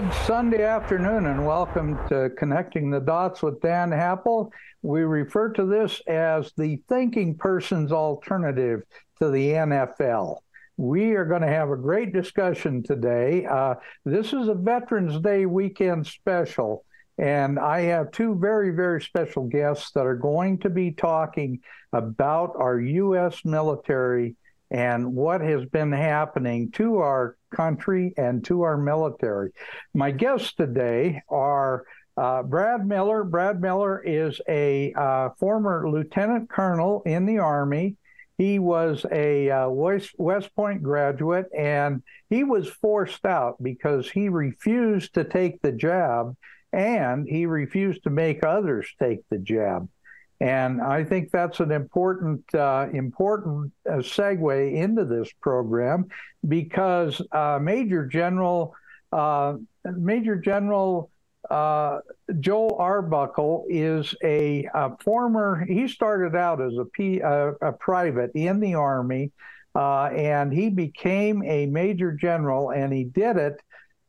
good Sunday afternoon, and welcome to Connecting the Dots with Dan Happel. We refer to this as the thinking person's alternative to the NFL. We are going to have a great discussion today. Uh, this is a Veterans Day weekend special, and I have two very, very special guests that are going to be talking about our U.S. military and what has been happening to our country and to our military. My guests today are uh, Brad Miller. Brad Miller is a uh, former lieutenant colonel in the Army. He was a uh, West, West Point graduate and he was forced out because he refused to take the jab and he refused to make others take the jab. And I think that's an important uh, important uh, segue into this program because uh, Major General uh, Major General uh, Joel Arbuckle is a, a, former. He started out as a, P, a private in the Army, uh, and he became a Major General, and he did it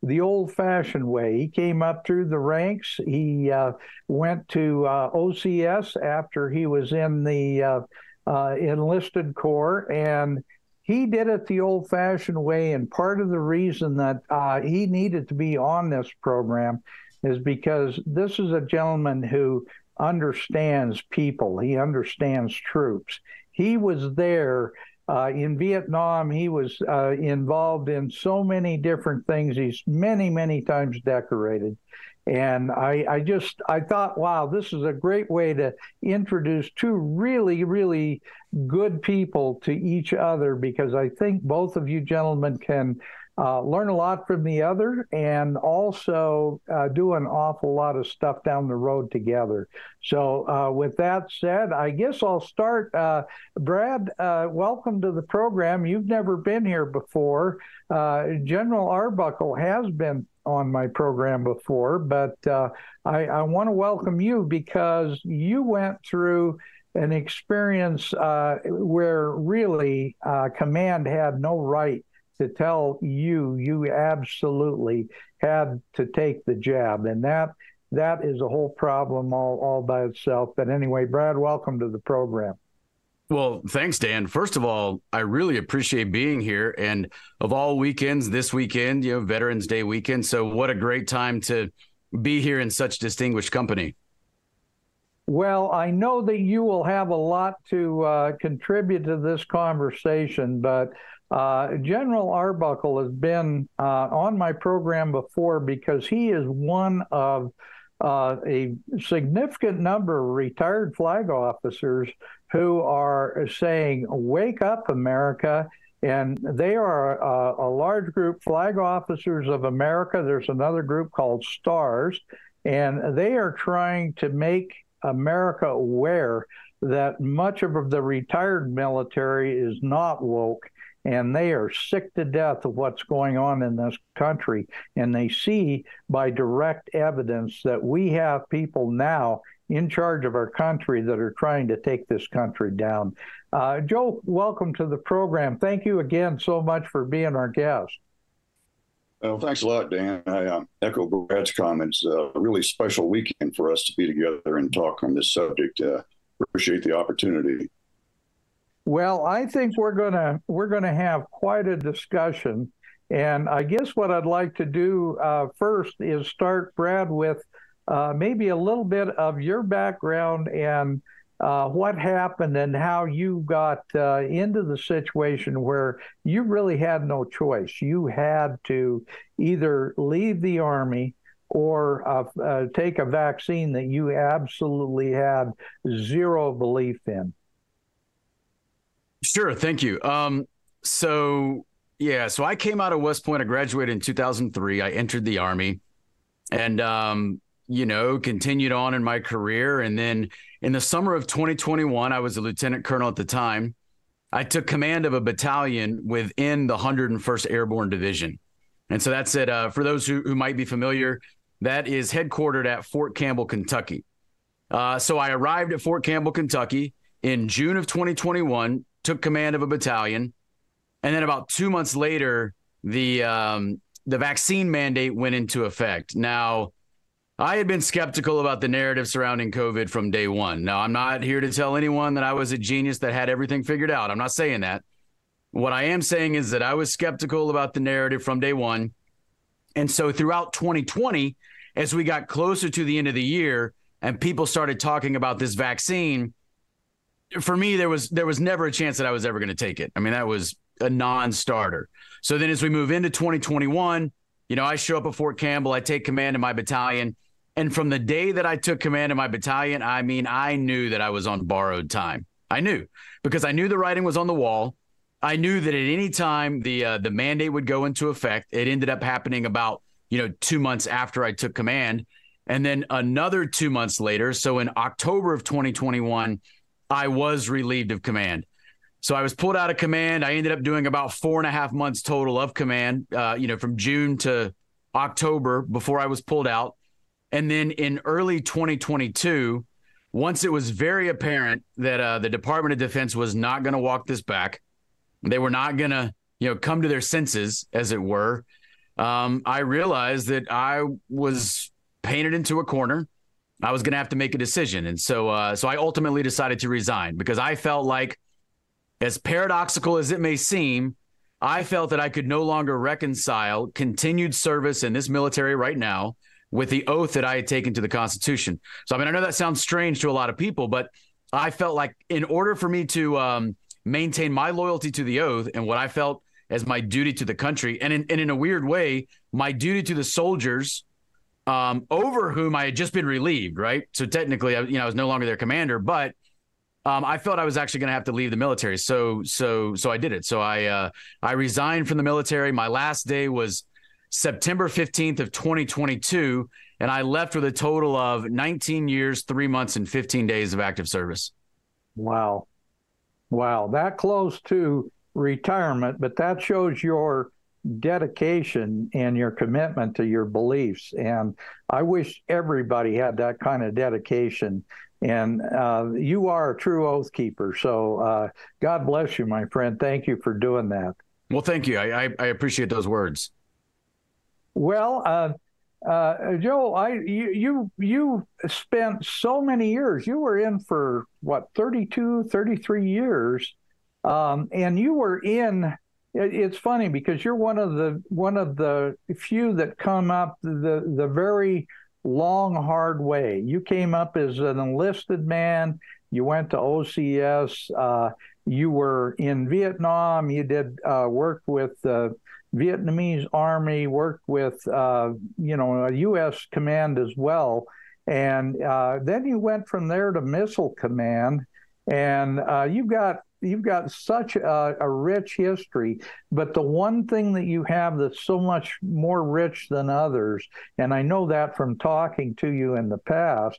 the old fashioned way. He came up through the ranks. He uh, went to uh, OCS after he was in the uh, uh, enlisted corps, and he did it the old fashioned way. And part of the reason that uh, he needed to be on this program is because this is a gentleman who understands people, he understands troops. He was there uh, in Vietnam, he was uh, involved in so many different things. He's many, many times decorated. And I, I just I thought, wow, this is a great way to introduce two really, really good people to each other because I think both of you gentlemen can uh, learn a lot from the other and also uh, do an awful lot of stuff down the road together. So, uh, with that said, I guess I'll start. Uh, Brad, uh, welcome to the program. You've never been here before. Uh, General Arbuckle has been on my program before, but I, I want to welcome you because you went through an experience where really command had no right to tell you you absolutely had to take the jab, and that that is a whole problem all all by itself. But anyway, Brad, welcome to the program. Well, thanks, Dan. First of all, I really appreciate being here. And of all weekends, this weekend, you know, Veterans Day weekend. So, what a great time to be here in such distinguished company. Well, I know that you will have a lot to uh, contribute to this conversation, but uh, General Arbuckle has been uh, on my program before because he is one of uh, a significant number of retired flag officers who are saying, Wake up, America. And they are a, a large group, Flag Officers of America. There's another group called STARS, and they are trying to make America aware that much of the retired military is not woke and they are sick to death of what's going on in this country. And they see by direct evidence that we have people now in charge of our country that are trying to take this country down. Uh, Joe, welcome to the program. Thank you again so much for being our guest. Well, thanks a lot, Dan. I um, echo Brad's comments. Uh, a really special weekend for us to be together and talk on this subject. Uh, appreciate the opportunity. Well, I think we're gonna we're gonna have quite a discussion, and I guess what I'd like to do uh, first is start, Brad, with uh, maybe a little bit of your background and uh, what happened and how you got uh, into the situation where you really had no choice. You had to either leave the Army or uh, uh, take a vaccine that you absolutely had zero belief in. Sure. Thank you. Um, so, yeah, so I came out of West Point. I graduated in 2003. I entered the Army and, um, you know, continued on in my career. And then in the summer of 2021, I was a lieutenant colonel at the time. I took command of a battalion within the 101st Airborne Division. And so that's it. Uh, for those who, who might be familiar, that is headquartered at Fort Campbell, Kentucky. Uh, so I arrived at Fort Campbell, Kentucky in June of 2021, took command of a battalion. And then about two months later, the um, the vaccine mandate went into effect. Now, I had been skeptical about the narrative surrounding COVID from day one. Now, I'm not here to tell anyone that I was a genius that had everything figured out. I'm not saying that. What I am saying is that I was skeptical about the narrative from day one. And so throughout 2020, as we got closer to the end of the year and people started talking about this vaccine, for me, there was there was never a chance that I was ever going to take it. I mean, that was a non-starter. So then as we move into 2021, you know, I show up at Fort Campbell, I take command of my battalion and from the day that I took command of my battalion, I mean, I knew that I was on borrowed time. I knew because I knew the writing was on the wall. I knew that at any time the uh, the mandate would go into effect. It ended up happening about you know two months after I took command, and then another two months later. So in October of 2021, I was relieved of command. So I was pulled out of command. I ended up doing about four and a half months total of command. Uh, you know, from June to October before I was pulled out. And then in early 2022, once it was very apparent that uh, the Department of Defense was not going to walk this back, they were not going to, you know, come to their senses, as it were. Um, I realized that I was painted into a corner. I was going to have to make a decision, and so, uh, so I ultimately decided to resign because I felt like, as paradoxical as it may seem, I felt that I could no longer reconcile continued service in this military right now with the oath that I had taken to the Constitution. So, I mean, I know that sounds strange to a lot of people, but I felt like in order for me to um, maintain my loyalty to the oath and what I felt as my duty to the country, and in, and in a weird way, my duty to the soldiers um, over whom I had just been relieved, right? So technically, I, you know, I was no longer their commander, but um, I felt I was actually going to have to leave the military. So, so, so I did it. So I, uh, I resigned from the military. My last day was September 15th of 2022, and I left with a total of 19 years, three months, and 15 days of active service. Wow. Wow. That close to retirement, but that shows your dedication and your commitment to your beliefs. And I wish everybody had that kind of dedication. And uh, you are a true oath keeper. So uh, God bless you, my friend. Thank you for doing that. Well, thank you. I, I, I appreciate those words. Well, uh, uh, Joe, I you, you you spent so many years. You were in for what 32, 33 years, um, and you were in. It, it's funny because you're one of the one of the few that come up the the very long, hard way. You came up as an enlisted man. You went to OCS. Uh, you were in Vietnam. You did uh, work with uh, Vietnamese army, worked with uh, you know a U.S. command as well, and uh, then you went from there to missile command, and uh, you've got you've got such a, a, rich history. But the one thing that you have that's so much more rich than others, and I know that from talking to you in the past,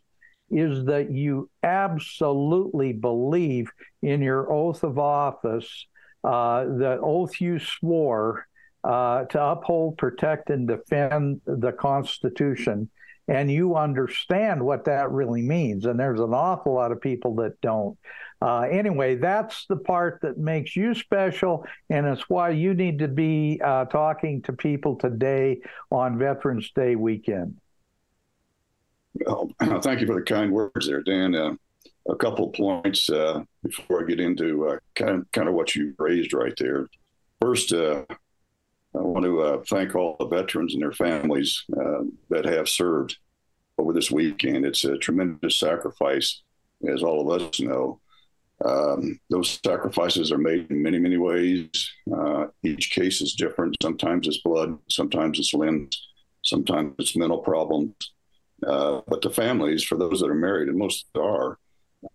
is that you absolutely believe in your oath of office, uh, the oath you swore uh, to uphold, protect, and defend the Constitution. and you understand what that really means. And there's an awful lot of people that don't. Uh, anyway, that's the part that makes you special, and it's why you need to be uh, talking to people today on Veterans Day weekend. Well, thank you for the kind words there, Dan. Uh, a couple points uh, before I get into uh, kind of kind of what you raised right there. First, uh, I want to thank all the veterans and their families that have served over this weekend. It's a tremendous sacrifice, as all of us know. Um, those sacrifices are made in many, many ways. Uh, each case is different. Sometimes it's blood, sometimes it's limbs, sometimes it's mental problems. Uh, but the families, for those that are married, and most are,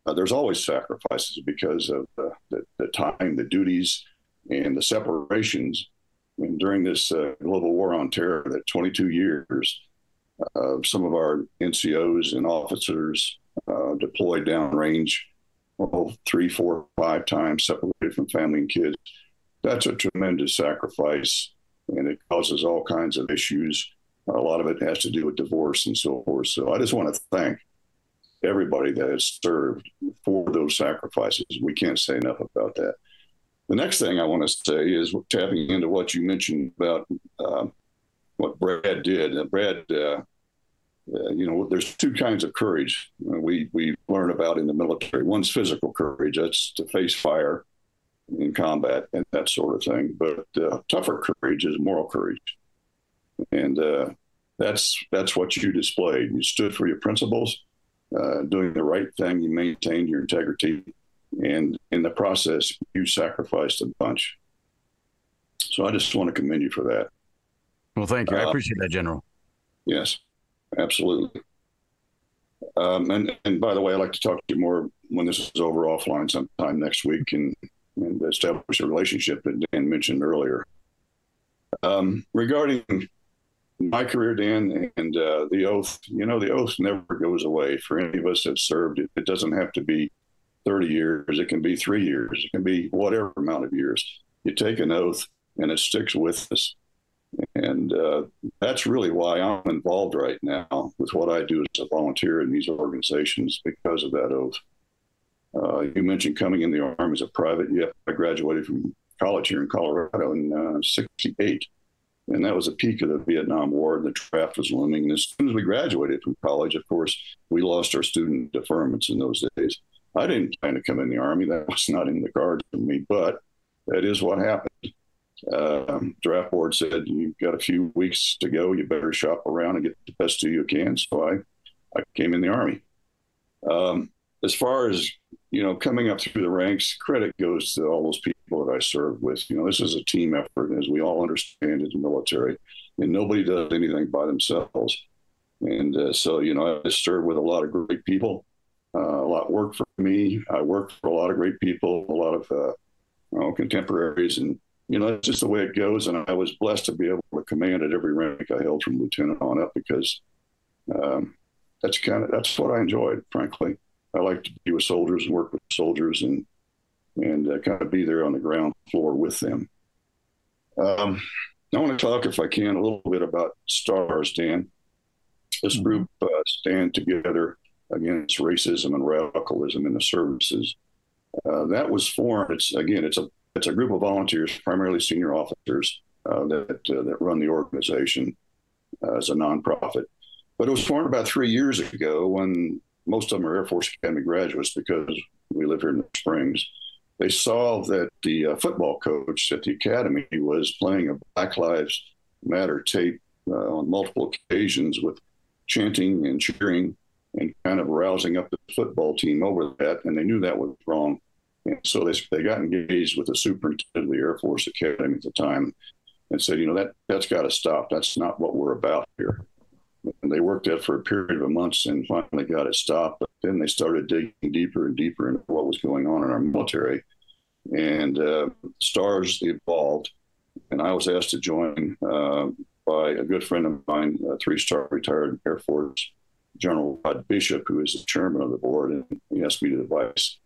uh, there's always sacrifices because of the, the, the, time, the duties, and the separations. And during this uh, global war on terror, that 22 years, some of our NCOs and officers uh, deployed downrange, well, three, four, five times separated from family and kids. That's a tremendous sacrifice, and it causes all kinds of issues. A lot of it has to do with divorce and so forth. So I just want to thank everybody that has served for those sacrifices. We can't say enough about that. The next thing I want to say is tapping into what you mentioned about uh, what Brad did. Brad, uh, uh, you know, there's two kinds of courage we we learn about in the military. One's physical courage, that's to face fire in combat and that sort of thing. But uh, tougher courage is moral courage, and uh, that's that's what you displayed. You stood for your principles, uh, doing the right thing. You maintained your integrity, and in the process, you sacrificed a bunch. So I just want to commend you for that. Well, thank you. I uh, appreciate that, General. Yes, absolutely. Um, and and by the way, I'd like to talk to you more when this is over offline sometime next week and and establish a relationship that Dan mentioned earlier. Um, regarding my career, Dan, and uh, the oath, you know, the oath never goes away for any of us that served. It, it doesn't have to be 30 years, it can be three years, it can be whatever amount of years. You take an oath and it sticks with us. And uh, that's really why I'm involved right now with what I do as a volunteer in these organizations because of that oath. Uh, you mentioned coming in the Army as a private. Yeah, I graduated from college here in Colorado in '68. Uh, and that was a peak of the Vietnam War, and the draft was looming. And as soon as we graduated from college, of course, we lost our student deferments in those days. I didn't plan to come in the Army. That was not in the cards for me, but that is what happened. Um, draft board said, You've got a few weeks to go. You better shop around and get the best of you can. So I, I came in the Army. Um, as far as you know, coming up through the ranks, credit goes to all those people that I served with. You know, this is a team effort, as we all understand in the military, and nobody does anything by themselves. And uh, so, you know, I served with a lot of great people. Uh, a lot worked for me. I worked for a lot of great people, a lot of uh, you know, contemporaries, and you know, it's just the way it goes. And I was blessed to be able to command at every rank I held from lieutenant on up because um, that's kind of that's what I enjoyed, frankly. I like to be with soldiers and work with soldiers and and uh, kind of be there on the ground floor with them. Um, I want to talk, if I can, a little bit about STARS, Dan. This mm-hmm. group uh, stand together against racism and radicalism in the services. Uh, that was formed. It's again, it's a it's a group of volunteers, primarily senior officers, uh, that uh, that run the organization uh, as a nonprofit. But it was formed about three years ago when most of them are Air Force Academy graduates because we live here in the Springs. They saw that the uh, football coach at the academy was playing a Black Lives Matter tape uh, on multiple occasions with chanting and cheering and kind of rousing up the football team over that, and they knew that was wrong. And so they, they got engaged with the superintendent of the Air Force Academy at the time and said, you know, that, that's got to stop. That's not what we're about here. And they worked that for a period of months and finally got it stopped. But then they started digging deeper and deeper into what was going on in our military. And uh, STARS evolved. And I was asked to join uh, by a good friend of mine, a three star retired Air Force General Rod Bishop, who is the chairman of the board. And he asked me to advise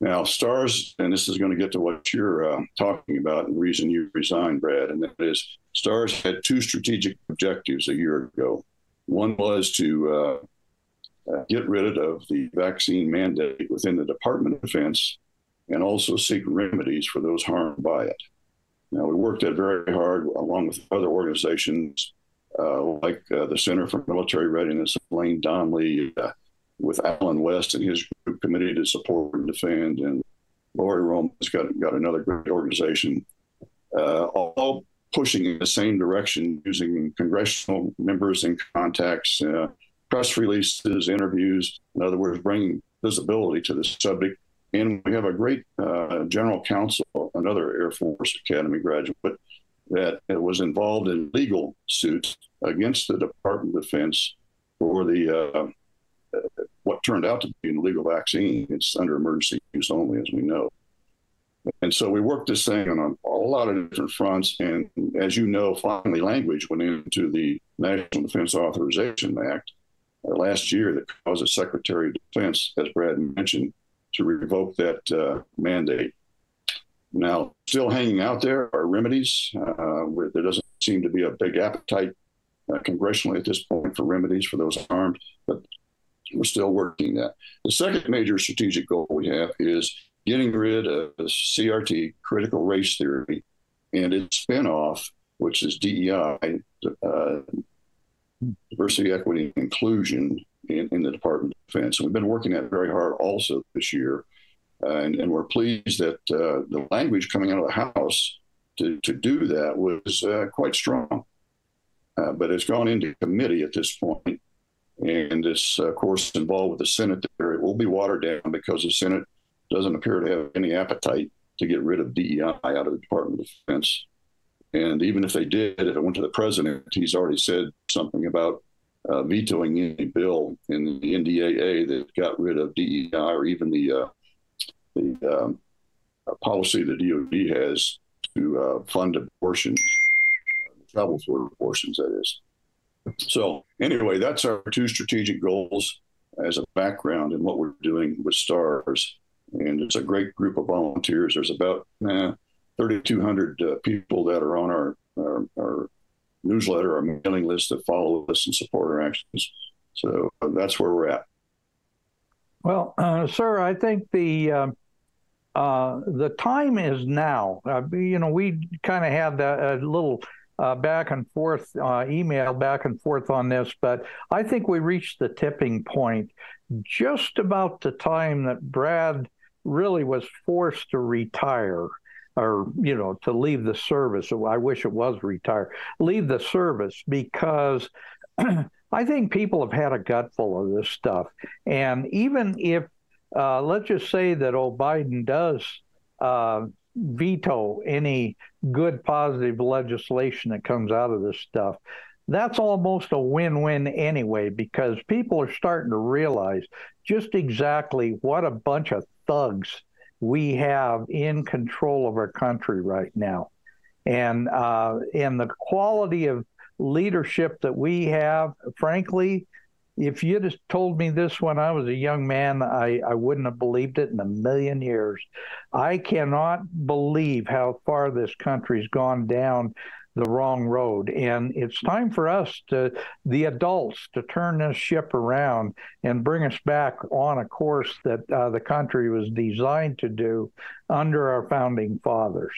now, STARS, and this is going to get to what you're uh, talking about and the reason you resigned, Brad, and that is STARS had two strategic objectives a year ago. One was to uh, uh, get rid of the vaccine mandate within the Department of Defense and also seek remedies for those harmed by it. Now, we worked that very hard along with other organizations uh, like uh, the Center for Military Readiness, Elaine Donnelly, uh, with Allen West and his group committee to support and defend, and Lori Rome has got, got another great organization, uh, all pushing in the same direction using congressional members and contacts, uh, press releases, interviews, in other words, bringing visibility to the subject. And we have a great uh, general counsel, another Air Force Academy graduate, that was involved in legal suits against the Department of Defense for the uh, what turned out to be an illegal vaccine. It's under emergency use only, as we know. And so we worked this thing on a, lot of different fronts. And as you know, finally, language went into the National Defense Authorization Act uh, last year that caused the Secretary of Defense, as Brad mentioned, to revoke that uh, mandate. Now, still hanging out there are remedies. Uh, where there doesn't seem to be a big appetite uh, congressionally at this point for remedies for those harmed, but we're still working that. The second major strategic goal we have is getting rid of CRT, critical race theory, and its spinoff, which is DEI, uh, diversity, equity, and inclusion in, in, the Department of Defense. And we've been working that very hard also this year. Uh, and, and, we're pleased that uh, the language coming out of the House to, to do that was uh, quite strong. Uh, but it's gone into committee at this point, and it's of course involved with the Senate. There, it will be watered down because the Senate doesn't appear to have any appetite to get rid of DEI out of the Department of Defense. And even if they did, if it went to the president, he's already said something about uh, vetoing any bill in the NDAA that got rid of DEI or even the uh, the um, policy the DoD has to uh, fund abortions, travel for abortions, that is. So anyway, that's our two strategic goals as a background in what we're doing with STARS. And it's a great group of volunteers. There's about eh, 3,200 uh, people that are on our, our, our, newsletter, our mailing list that follow us and support our actions. So uh, that's where we're at. Well, uh, sir, I think the uh, uh, the time is now. Uh, you know, we kind of had a little uh, back and forth, uh, email back and forth on this, but I think we reached the tipping point just about the time that Brad really was forced to retire or, you know, to leave the service. I wish it was retire, leave the service because I think people have had a gutful of this stuff. And even if, uh, let's just say that old Biden does uh, veto any good positive legislation that comes out of this stuff. That's almost a win win anyway, because people are starting to realize just exactly what a bunch of thugs we have in control of our country right now. And uh, and the quality of leadership that we have, frankly, if you'd have told me this when I was a young man, I, I wouldn't have believed it in a million years. I cannot believe how far this country's gone down the wrong road. And it's time for us to, the adults, to turn this ship around and bring us back on a course that uh, the country was designed to do under our founding fathers.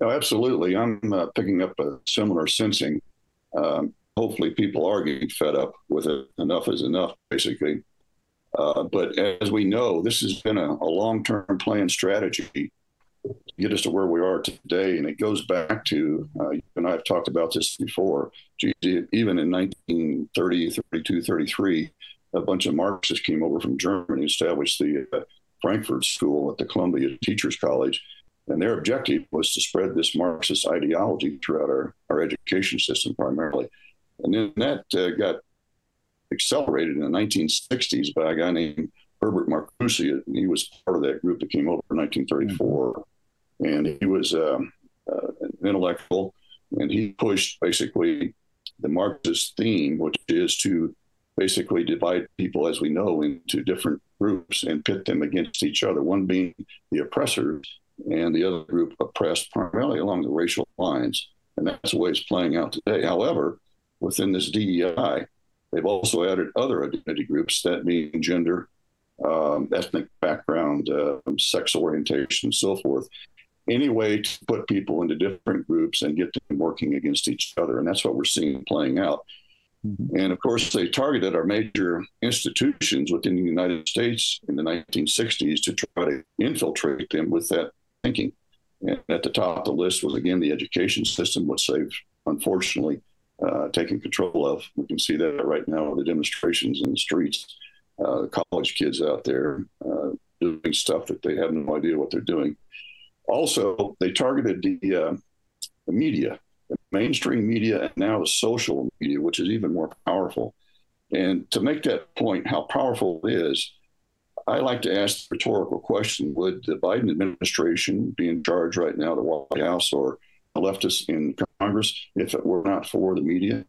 Oh, absolutely. I'm uh, picking up a similar sensing. Um, hopefully people are getting fed up with it. Enough is enough, basically. Uh, but as we know, this has been a, a long-term plan strategy to get us to where we are today, and it goes back to uh, you and I have talked about this before. even in 1930, 32, 33, a bunch of Marxists came over from Germany, established the uh, Frankfurt School at the Columbia Teachers College, and their objective was to spread this Marxist ideology throughout our, our education system primarily. And then that uh, got accelerated in the 1960s by a guy named Herbert Marcuse. And He was part of that group that came over in 1934. Mm-hmm. And he was um, uh, an intellectual, and he pushed basically the Marxist theme, which is to basically divide people, as we know, into different groups and pit them against each other, one being the oppressors and the other group oppressed primarily along the racial lines. And that's the way it's playing out today. However, within this DEI, they've also added other identity groups, that mean gender, um, ethnic background, uh, sex orientation, and so forth. Any way to put people into different groups and get them working against each other. And that's what we're seeing playing out. Mm-hmm. And of course, they targeted our major institutions within the United States in the 1960s to try to infiltrate them with that thinking. And at the top of the list was, again, the education system, which they've unfortunately uh, taken control of. We can see that right now with the demonstrations in the streets. Uh, college kids out there uh, doing stuff that they have no idea what they're doing. Also, they targeted the, uh, the media the mainstream media and now social media, which is even more powerful. And to make that point, how powerful it is, I like to ask the rhetorical question Would the Biden administration be in charge right now, the White House or leftists in Congress, if it were not for the media?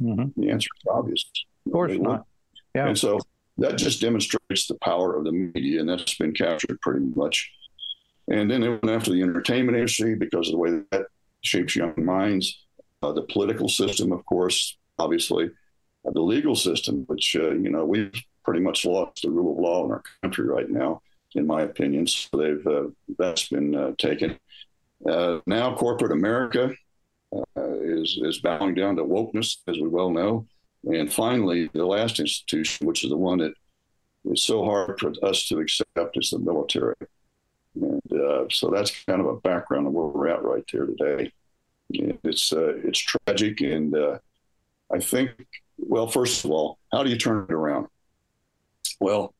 Mm-hmm. The answer is obvious. Of course not. Yeah. And so that just demonstrates the power of the media, and that's been captured pretty much. And then they went after the entertainment industry because of the way that shapes young minds. Uh, the political system, of course, obviously, uh, the legal system, which uh, you know we've pretty much lost the rule of law in our country right now, in my opinion. So they've uh, that's been uh, taken. Uh, now, corporate America is is bowing down to wokeness, as we well know. And finally, the last institution, which is the one that is so hard for us to accept, is the military. And uh, so that's kind of a background of where we're at right there today. It's uh, it's tragic, and uh, I think, well, first of all, how do you turn it around? Well,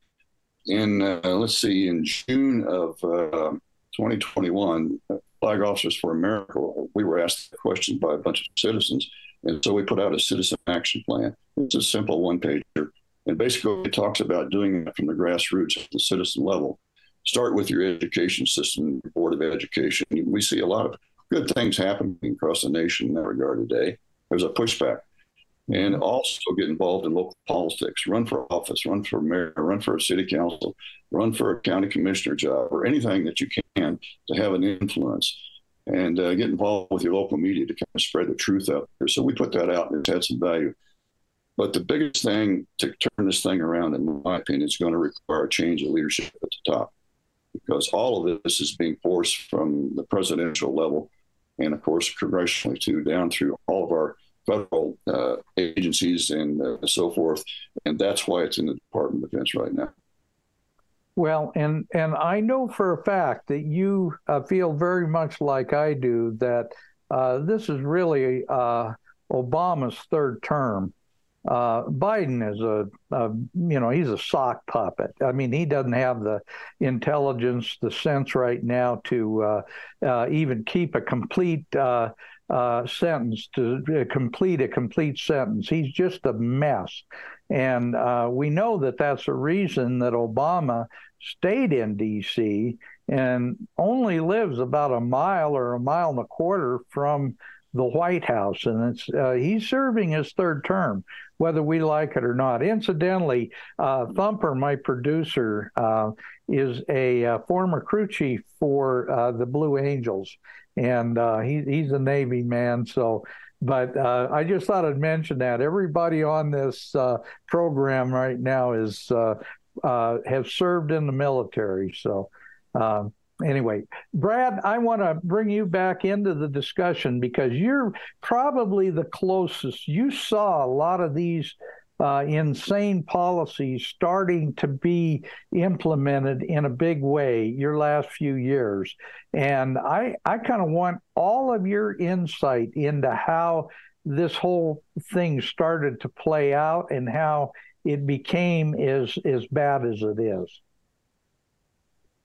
in uh, let's see, in June of 2021, uh, Flag Officers for America, we were asked questions by a bunch of citizens, and so we put out a citizen action plan. It's a simple one pager, and basically it talks about doing it from the grassroots at the citizen level start with your education system, your Board of Education. We see a lot of good things happening across the nation in that regard today. There's a pushback. And also get involved in local politics, run for office, run for mayor, run for a city council, run for a county commissioner job, or anything that you can to have an influence and uh, get involved with your local media to kind of spread the truth out there. So we put that out and it's had some value. But the biggest thing to turn this thing around, in my opinion, is going to require a change of leadership at the top because all of this is being forced from the presidential level and, of course, congressionally too, down through all of our federal uh, agencies and uh, so forth. And that's why it's in the Department of Defense right now. Well, and and I know for a fact that you uh, feel very much like I do that uh, this is really uh, Obama's third term, uh, Biden is a, a, you know, he's a sock puppet. I mean, he doesn't have the intelligence, the sense right now to even keep a complete uh, uh, sentence, to complete a complete sentence. He's just a mess. And uh, we know that that's a reason that Obama stayed in D.C. and only lives about a mile or a mile and a quarter from the White House, and it's uh, he's serving his third term, whether we like it or not. Incidentally, uh, Thumper, my producer, uh, is a uh, former crew chief for uh, the Blue Angels, and uh, he, he's a Navy man. So, but I just thought I'd mention that everybody on this program right now is have served in the military. So. Um, anyway, Brad, I want to bring you back into the discussion because you're probably the closest. You saw a lot of these uh, insane policies starting to be implemented in a big way your last few years. And I, I kind of want all of your insight into how this whole thing started to play out and how it became as, as bad as it is.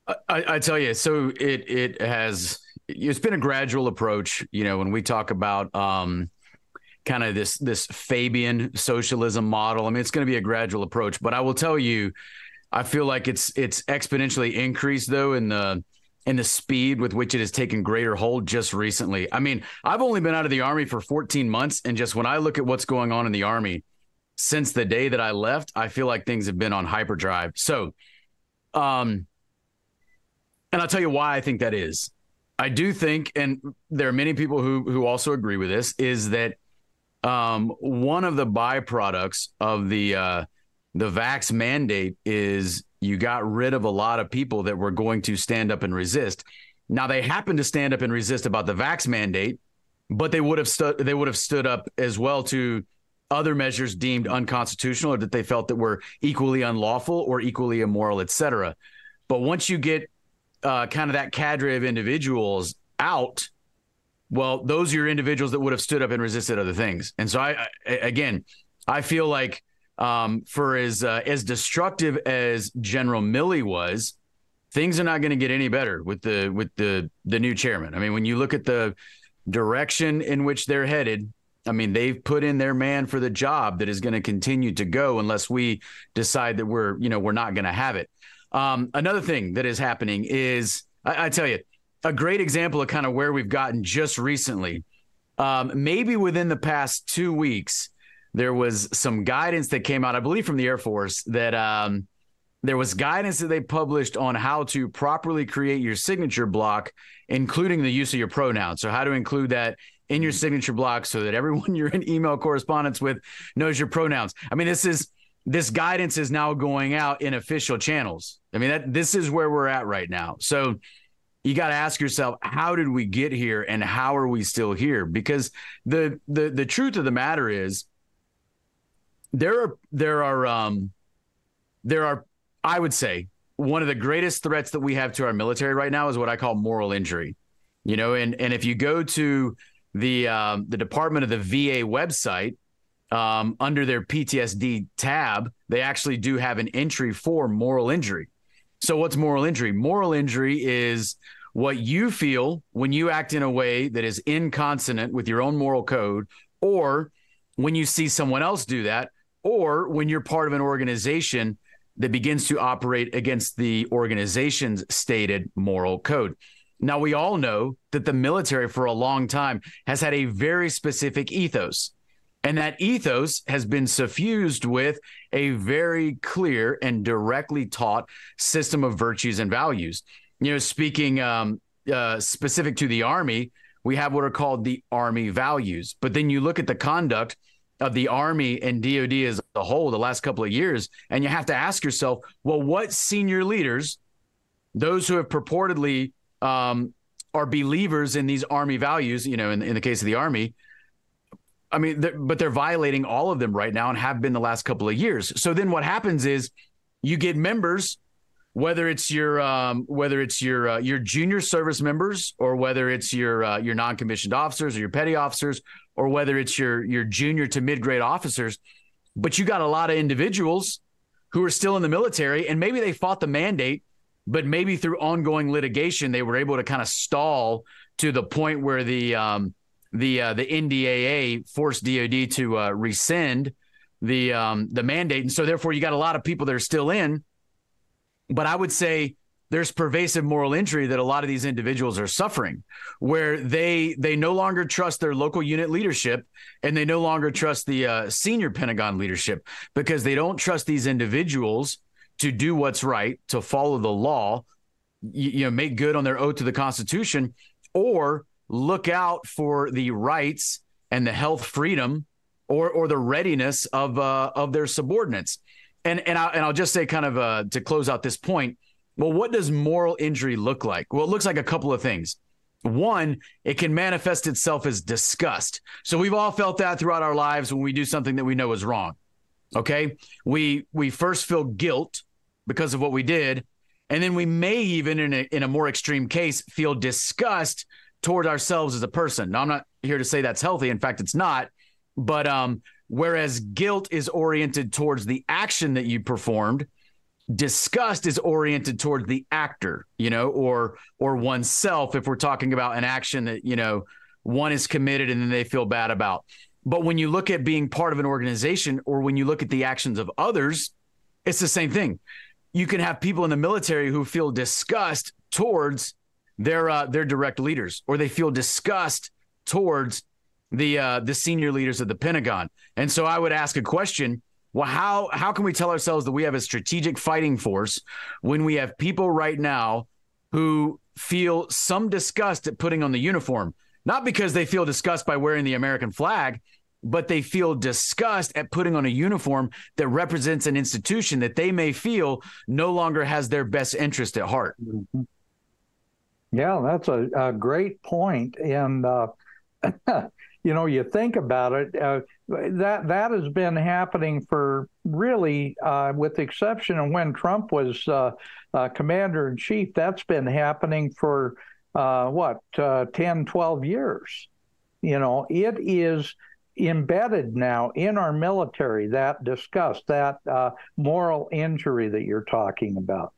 I, I, tell you, so it it has it's been a gradual approach. You know, when we talk about um, kind of this this Fabian socialism model, I mean, it's going to be a gradual approach. But I will tell you, I feel like it's it's exponentially increased though in the in the speed with which it has taken greater hold just recently. I mean, I've only been out of the army for 14 months, and just when I look at what's going on in the army since the day that I left, I feel like things have been on hyperdrive. So, um and I'll tell you why I think that is. I do think, and there are many people who who also agree with this, is that um, one of the byproducts of the uh, the vax mandate is you got rid of a lot of people that were going to stand up and resist. Now they happened to stand up and resist about the vax mandate, but they would have stood they would have stood up as well to other measures deemed unconstitutional or that they felt that were equally unlawful or equally immoral, et cetera. But once you get uh, kind of that cadre of individuals out, well, those are your individuals that would have stood up and resisted other things. And so, I, I again, I feel like um, for as uh, as destructive as General Milley was, things are not going to get any better with the with the the new chairman. I mean, when you look at the direction in which they're headed, I mean, they've put in their man for the job that is going to continue to go unless we decide that we're, you know, we're not going to have it. Um, another thing that is happening is, I, I, tell you, a great example of kind of where we've gotten just recently. Um, maybe within the past two weeks, there was some guidance that came out, I believe, from the Air Force that um, there was guidance that they published on how to properly create your signature block, including the use of your pronouns. So, how to include that in your signature block so that everyone you're in email correspondence with knows your pronouns. I mean, this is this guidance is now going out in official channels. I mean, that this is where we're at right now. So you got to ask yourself, how did we get here and how are we still here? Because the the the truth of the matter is there are there are um there are I would say one of the greatest threats that we have to our military right now is what I call moral injury. You know, and and if you go to the um, the Department of the VA website um, under their PTSD tab, they actually do have an entry for moral injury. So, what's moral injury? Moral injury is what you feel when you act in a way that is inconsonant with your own moral code, or when you see someone else do that, or when you're part of an organization that begins to operate against the organization's stated moral code. Now, we all know that the military for a long time has had a very specific ethos. And that ethos has been suffused with a very clear and directly taught system of virtues and values. You know, speaking um, uh, specific to the Army, we have what are called the Army values. But then you look at the conduct of the Army and DoD as a whole the last couple of years, and you have to ask yourself, well, what senior leaders, those who have purportedly um, are believers in these army values, you know, in, in the case of the army. I mean, they're, but they're violating all of them right now and have been the last couple of years. So then what happens is you get members, whether it's your um, whether it's your uh, your junior service members or whether it's your uh, your non commissioned officers or your petty officers or whether it's your your junior to mid grade officers, but you got a lot of individuals who are still in the military and maybe they fought the mandate but maybe through ongoing litigation they were able to kind of stall to the point where the um, the uh, the NDAA forced DoD to uh, rescind the um, the mandate, and so therefore you got a lot of people that are still in. But I would say there's pervasive moral injury that a lot of these individuals are suffering, where they they no longer trust their local unit leadership and they no longer trust the uh, senior Pentagon leadership because they don't trust these individuals to do what's right, to follow the law, you, you know, make good on their oath to the Constitution, or look out for the rights and the health freedom or or the readiness of uh, of their subordinates. And and I and I'll just say kind of uh, to close out this point. Well, what does moral injury look like? Well, it looks like a couple of things. One, it can manifest itself as disgust. So we've all felt that throughout our lives when we do something that we know is wrong. Okay. We we first feel guilt because of what we did. And then we may even in a in a more extreme case feel disgust toward ourselves as a person. Now I'm not here to say that's healthy. In fact, it's not. But um, whereas guilt is oriented towards the action that you performed, disgust is oriented towards the actor, you know, or or oneself if we're talking about an action that, you know, one is committed and then they feel bad about. But when you look at being part of an organization or when you look at the actions of others, it's the same thing. You can have people in the military who feel disgust towards their uh, their direct leaders, or they feel disgust towards the uh, the senior leaders of the Pentagon. And so I would ask a question: Well, how how can we tell ourselves that we have a strategic fighting force when we have people right now who feel some disgust at putting on the uniform, not because they feel disgust by wearing the American flag, but they feel disgust at putting on a uniform that represents an institution that they may feel no longer has their best interest at heart. Mm-hmm. Yeah, that's a, a great point. And, uh, you know, you think about it, uh, that that has been happening for really, uh, with the exception of when Trump was uh, uh, commander in chief, that's been happening for uh, what, 10, 12 years. You know, it is embedded now in our military, that disgust, that moral injury that you're talking about.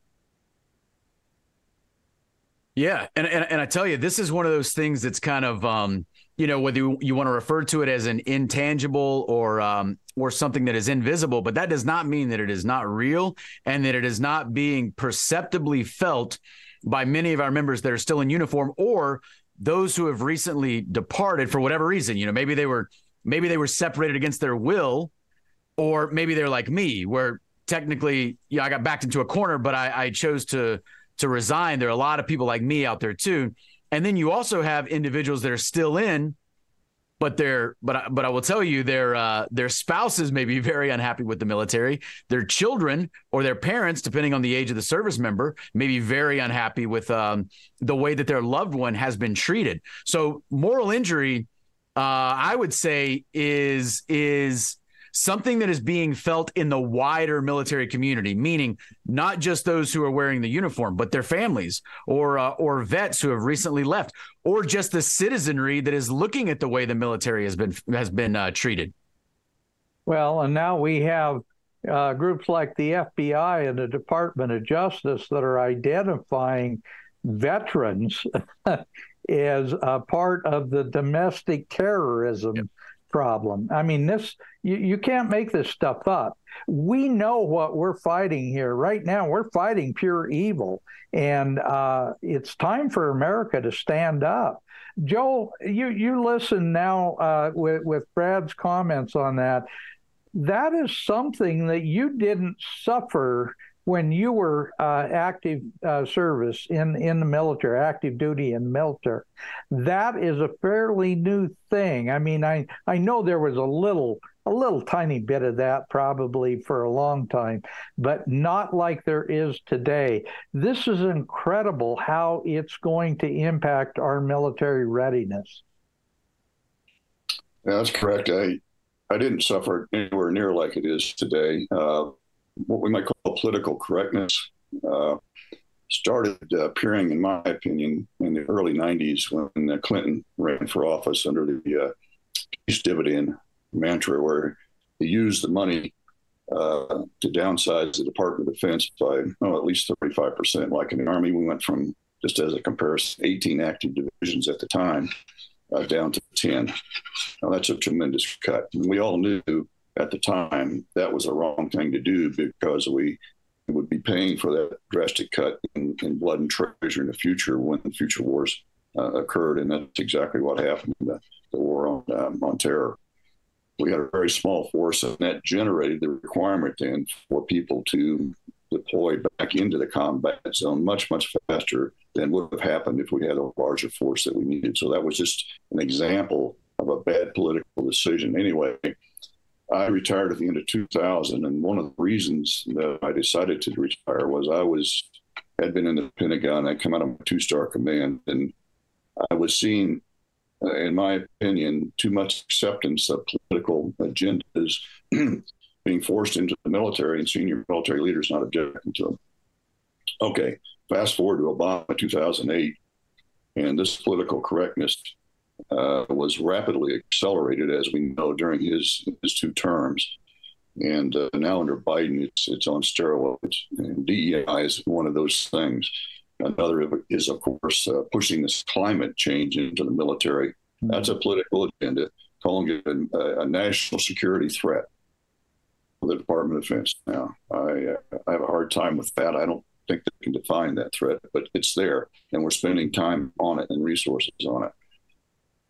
Yeah, and, and and I tell you, this is one of those things that's kind of um, you know whether you, you want to refer to it as an intangible or um, or something that is invisible, but that does not mean that it is not real and that it is not being perceptibly felt by many of our members that are still in uniform or those who have recently departed for whatever reason. You know, maybe they were maybe they were separated against their will, or maybe they're like me, where technically, yeah, I got backed into a corner, but I, I chose to to resign. There are a lot of people like me out there too. And then you also have individuals that are still in, but they're but but I will tell you their uh, their spouses may be very unhappy with the military. Their children or their parents, depending on the age of the service member, may be very unhappy with um, the way that their loved one has been treated. So moral injury, uh, I would say, is is something that is being felt in the wider military community, meaning not just those who are wearing the uniform, but their families or uh, or vets who have recently left, or just the citizenry that is looking at the way the military has been has been uh, treated. Well, and now we have uh, groups like the FBI and the Department of Justice that are identifying veterans as a part of the domestic terrorism yep problem. I mean, this you, you can't make this stuff up. We know what we're fighting here right now. We're fighting pure evil, and uh, it's time for America to stand up. Joel, you you listen now uh, with with Brad's comments on that. That is something that you didn't suffer when you were uh, active uh, service in, in the military, active duty in military. That is a fairly new thing. I mean, I, I know there was a little a little tiny bit of that probably for a long time, but not like there is today. This is incredible how it's going to impact our military readiness. Yeah, that's correct. I I didn't suffer anywhere near like it is today. Uh, what we might call political correctness uh, started appearing, in my opinion, in the early 90s when uh, Clinton ran for office under the uh, peace dividend mantra, where he used the money uh, to downsize the Department of Defense by oh, at least 35%. Like in the Army, we went from, just as a comparison, 18 active divisions at the time uh, down to 10. Now, that's a tremendous cut. And we all knew at the time, that was a wrong thing to do because we would be paying for that drastic cut in, in blood and treasure in the future when the future wars uh, occurred. And that's exactly what happened the, the war on, um, on terror. We had a very small force, and that generated the requirement then for people to deploy back into the combat zone much, much faster than would have happened if we had a larger force that we needed. So that was just an example of a bad political decision. Anyway, I retired at the end of 2000, and one of the reasons that I decided to retire was I was had been in the Pentagon. I come out of a two-star command, and I was seeing, uh, in my opinion, too much acceptance of political agendas being forced into the military, and senior military leaders not objecting to them. Okay, fast forward to Obama 2008, and this political correctness uh, was rapidly accelerated, as we know, during his his two terms. And uh, now under Biden, it's it's on steroids. And DEI is one of those things. Another is, of course, uh, pushing this climate change into the military. Mm-hmm. That's a political agenda, calling it a, a, national security threat for the Department of Defense. Now, I, uh, I have a hard time with that. I don't think they can define that threat, but it's there, and we're spending time on it and resources on it.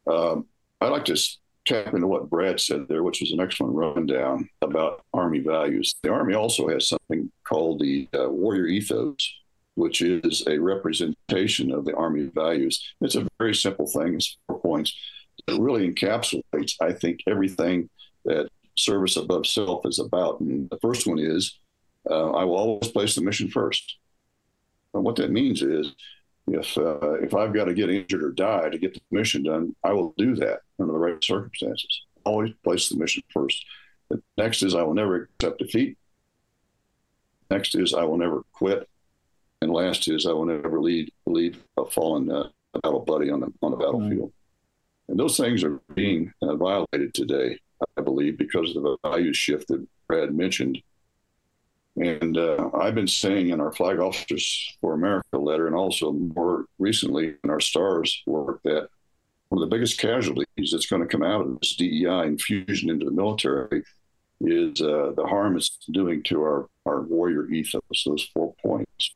Um, I'd like to tap into what Brad said there, which was an excellent rundown about Army values. The Army also has something called the uh, Warrior Ethos, which is a representation of the Army values. It's a very simple thing. It's four points it really encapsulates, I think, everything that service above self is about. And the first one is uh, I will always place the mission first. And what that means is if uh, if I've got to get injured or die to get the mission done, I will do that under the right circumstances. Always place the mission first. The next is I will never accept defeat. Next is I will never quit, and last is I will never lead lead a fallen uh, battle buddy on the on the battlefield. Mm-hmm. And those things are being uh, violated today, I believe, because of the value shift that Brad mentioned. And uh, I've been saying in our Flag Officers for America letter, and also more recently in our STARS work, that one of the biggest casualties that's going to come out of this DEI infusion into the military is uh, the harm it's doing to our, our warrior ethos, those four points.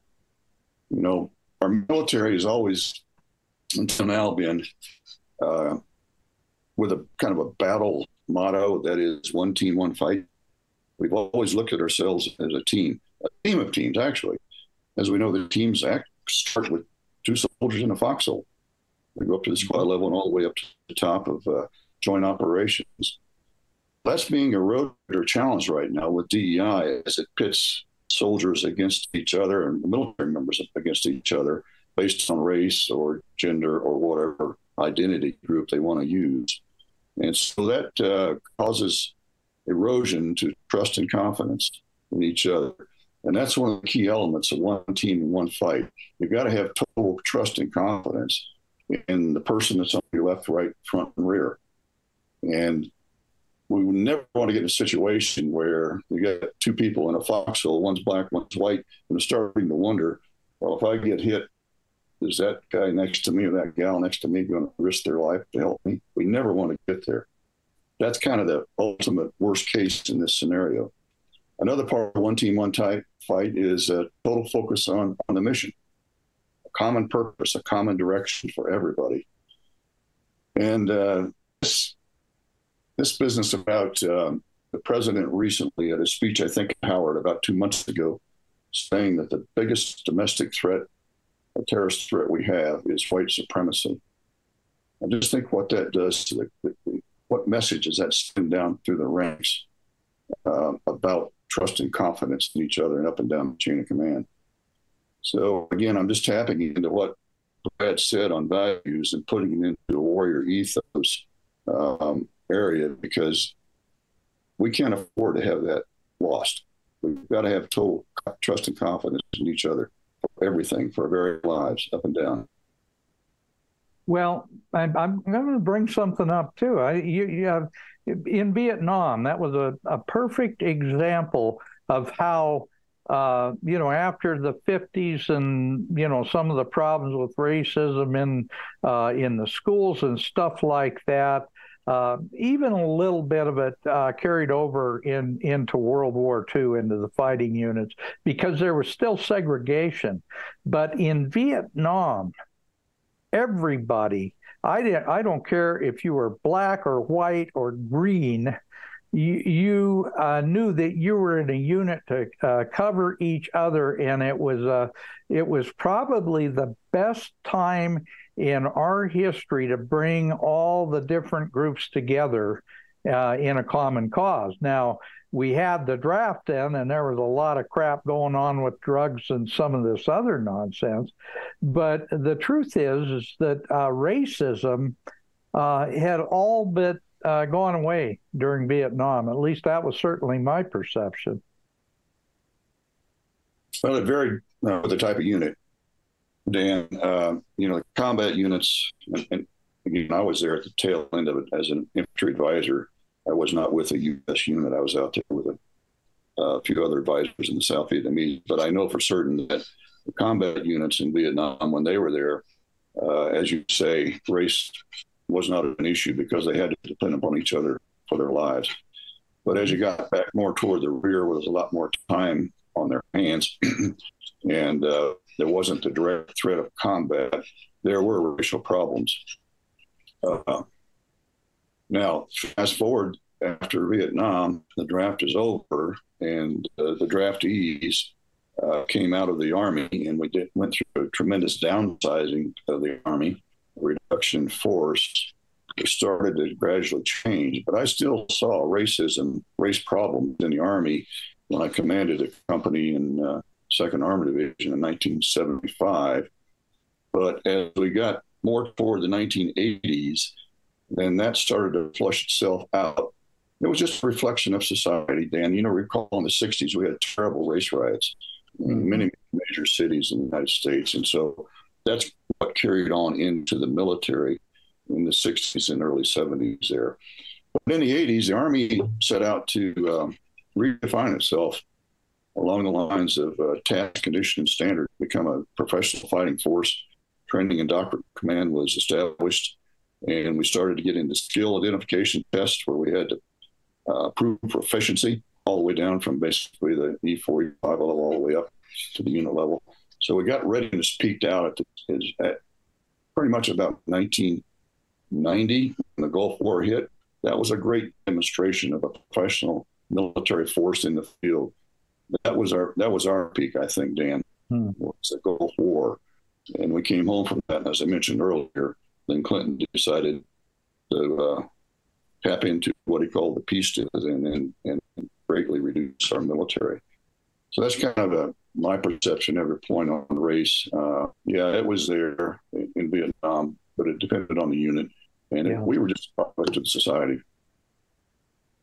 You know, our military has always, until now, been uh, with a kind of a battle motto that is one team, one fight. We've always looked at ourselves as a team, a team of teams, actually. As we know, the teams act, start with two soldiers in a foxhole. We go up to the squad level and all the way up to the top of uh, joint operations. That's being eroded or challenged right now with DEI as it pits soldiers against each other and military members against each other based on race or gender or whatever identity group they want to use. And so that uh, causes erosion to trust and confidence in each other. And that's one of the key elements of one team and one fight. You've got to have total trust and confidence in the person that's on your left, right, front, and rear. And we never want to get in a situation where you got two people in a foxhole, one's black, one's white, and they're starting to wonder, well, if I get hit, is that guy next to me or that gal next to me going to risk their life to help me? We never want to get there. That's kind of the ultimate worst case in this scenario. Another part of one team, one type fight is a total focus on, on the mission, a common purpose, a common direction for everybody. And uh, this this business about um, the president recently at a speech, I think, Howard, about two months ago, saying that the biggest domestic threat, a terrorist threat we have, is white supremacy. I just think what that does to the, the what message does that send down through the ranks uh, about trust and confidence in each other and up and down the chain of command. So again, I'm just tapping into what Brad said on values and putting it into a warrior ethos. Um, area because we can't afford to have that lost. We've got to have total trust and confidence in each other for everything, for our very lives, up and down. Well, I'm, I'm going to bring something up too. I, you, you have, in Vietnam, that was a, a perfect example of how, uh, you know, after the 50s and, you know, some of the problems with racism in, uh, in the schools and stuff like that, uh, even a little bit of it uh, carried over in into World War II into the fighting units because there was still segregation. But in Vietnam, everybody, I didn't, I don't care if you were black or white or green, you, you uh, knew that you were in a unit to uh, cover each other, and it was uh, it was probably the best time in our history to bring all the different groups together uh, in a common cause. Now, we had the draft then, and there was a lot of crap going on with drugs and some of this other nonsense. But the truth is, is that uh, racism uh, had all but uh, gone away during Vietnam. At least that was certainly my perception. Well, it varied uh, with the type of unit. Dan, uh, you know, the combat units, and, and, again, I was there at the tail end of it as an infantry advisor. I was not with a U.S. unit. I was out there with a, few other advisors in the South Vietnamese. But I know for certain that the combat units in Vietnam, when they were there, uh, as you say, race was not an issue because they had to depend upon each other for their lives. But as you got back more toward the rear, where there's a lot more time on their hands, and uh, there wasn't the direct threat of combat, there were racial problems. Uh, now, fast forward after Vietnam, the draft is over, and uh, the draftees uh, came out of the army, and we did, went through a tremendous downsizing of the army, reduction in force, It started to gradually change, but I still saw racism, race problems in the Army when I commanded a company in uh, Second Armor Division in 1975. But as we got more toward the 1980s, then that started to flush itself out. It was just a reflection of society, Dan. You know, recall in the 60s, we had terrible race riots in many major cities in the United States. And so that's what carried on into the military in the 60s and early 70s there. But in the 80s, the Army set out to um, redefine itself along the lines of uh, task, condition, and standard, become a professional fighting force. Training and doctrine command was established, and we started to get into skill identification tests where we had to uh, prove proficiency all the way down from basically the E4, E5 level all the way up to the unit level. So we got readiness peaked out at, the, at pretty much about 1990 when the Gulf War hit. That was a great demonstration of a professional military force in the field. That was our that was our peak, I think, Dan. Hmm. Was the Gulf War, and we came home from that. As I mentioned earlier, then Clinton decided to uh, tap into what he called the peace dividend and, and, and greatly reduce our military. So that's kind of a, my perception every point on race. Uh, yeah, it was there in, in, Vietnam, but it depended on the unit, and yeah. it, we were just a product of society.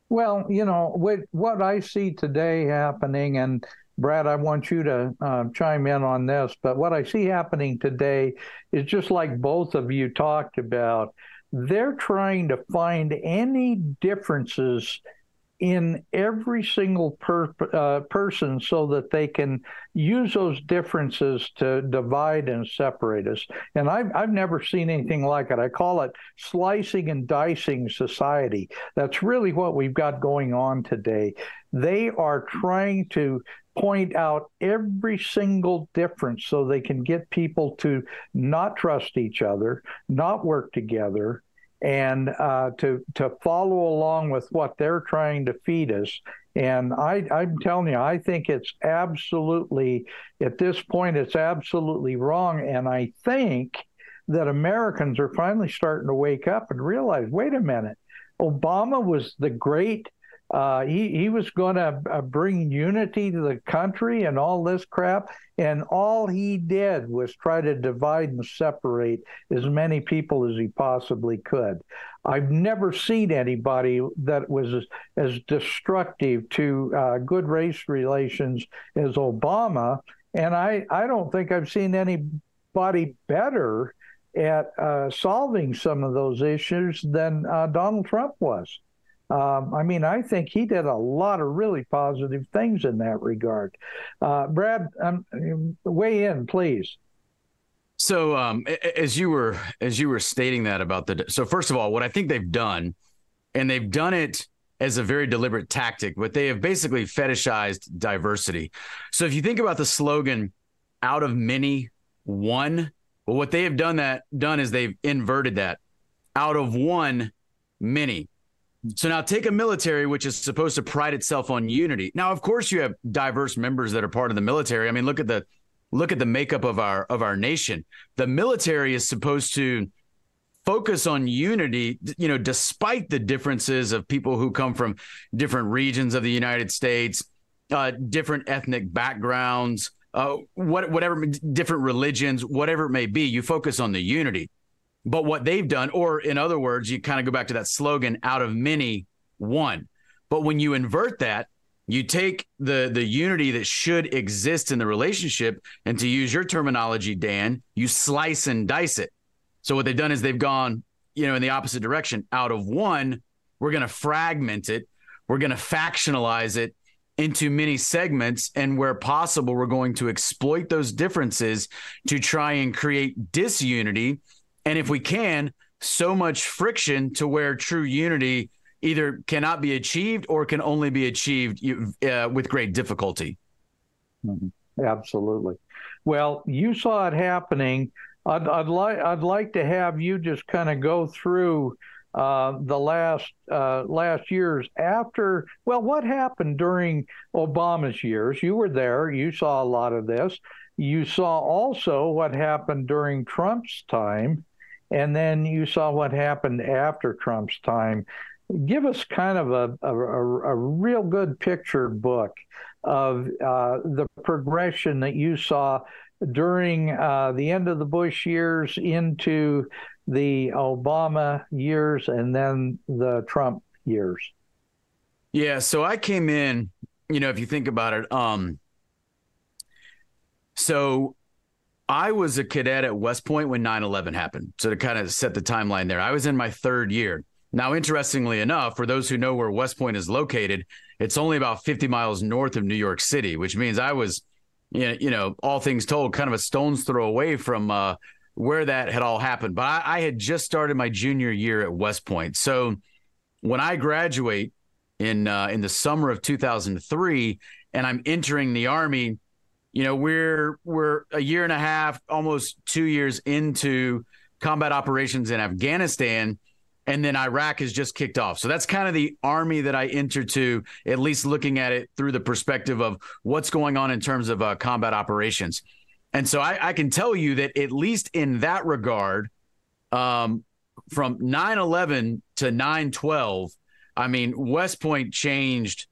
Well, you know, what what I see today happening, and Brad, I want you to uh, chime in on this, but what I see happening today is just like both of you talked about. They're trying to find any differences in every single per, uh, person so that they can use those differences to divide and separate us. And I've, I've never seen anything like it. I call it slicing and dicing society. That's really what we've got going on today. They are trying to point out every single difference so they can get people to not trust each other, not work together, and uh, to to follow along with what they're trying to feed us. And I, I'm telling you, I think it's absolutely at this point it's absolutely wrong. And I think that Americans are finally starting to wake up and realize, wait a minute, Obama was the great uh, he he was going to uh, bring unity to the country and all this crap, and all he did was try to divide and separate as many people as he possibly could. I've never seen anybody that was as, as destructive to uh, good race relations as Obama, and I I don't think I've seen anybody better at uh, solving some of those issues than uh, Donald Trump was. Um, I mean, I think he did a lot of really positive things in that regard. Uh, Brad, um, weigh in, please. So, um, as you were as you were stating that about the so first of all, what I think they've done, and they've done it as a very deliberate tactic, but they have basically fetishized diversity. So, if you think about the slogan "out of many, one," well, what they have done that done is they've inverted that. Out of one, many. So now take a military which is supposed to pride itself on unity. Now, of course, you have diverse members that are part of the military. I mean, look at the look at the makeup of our of our nation. The military is supposed to focus on unity, you know, despite the differences of people who come from different regions of the United States, uh, different ethnic backgrounds, uh, what, whatever, different religions, whatever it may be. You focus on the unity. But what they've done, or in other words, you kind of go back to that slogan out of many, one. But when you invert that, you take the the unity that should exist in the relationship, and to use your terminology, Dan, you slice and dice it. So what they've done is they've gone, you know, in the opposite direction. Out of one, we're going to fragment it, we're going to factionalize it into many segments, and where possible, we're going to exploit those differences to try and create disunity and if we can, so much friction to where true unity either cannot be achieved or can only be achieved uh, with great difficulty. Mm-hmm. Absolutely. Well, you saw it happening. I'd, I'd like I'd like to have you just kind of go through uh, the last uh, last years after. Well, what happened during Obama's years? You were there. You saw a lot of this. You saw also what happened during Trump's time and then you saw what happened after Trump's time. Give us kind of a, a, a real good picture book of uh, the progression that you saw during uh, the end of the Bush years into the Obama years and then the Trump years. Yeah, so I came in, you know, if you think about it, um so I was a cadet at West Point when 9/11 happened. So to kind of set the timeline there, I was in my third year. Now, interestingly enough, for those who know where West Point is located, it's only about 50 miles north of New York City, which means I was, you know, all things told, kind of a stone's throw away from uh, where that had all happened. But I, I had just started my junior year at West Point, so when I graduate in uh, in the summer of 2003, and I'm entering the army you know we're we're a year and a half almost two years into combat operations in afghanistan and then iraq has just kicked off. So that's kind of the army that i entered to at least looking at it through the perspective of what's going on in terms of uh, combat operations. And so I, I, can tell you that at least in that regard um, from 9-11 to 9-12 i mean west point changed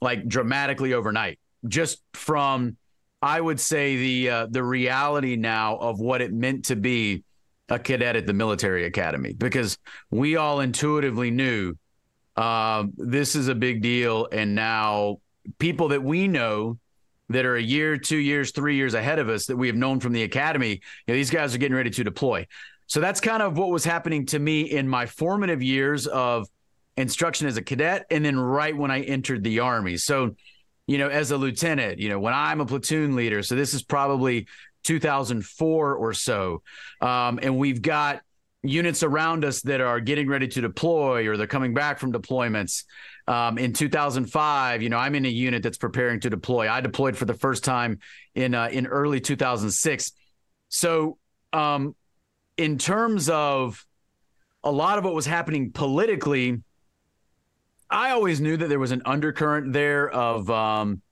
like dramatically overnight just from I would say the uh, the reality now of what it meant to be a cadet at the military academy because we all intuitively knew uh, this is a big deal, and now people that we know that are a year, two years, three years ahead of us that we have known from the academy, you know, these guys are getting ready to deploy. So that's kind of what was happening to me in my formative years of instruction as a cadet, and then right when I entered the army. So you know, as a lieutenant, you know, when I'm a platoon leader. So this is probably 2004 or so. Um, and we've got units around us that are getting ready to deploy or they're coming back from deployments. Um, in 2005, you know, I'm in a unit that's preparing to deploy. I deployed for the first time in uh, in early 2006. So, um, in terms of a lot of what was happening politically, I always knew that there was an undercurrent there of um,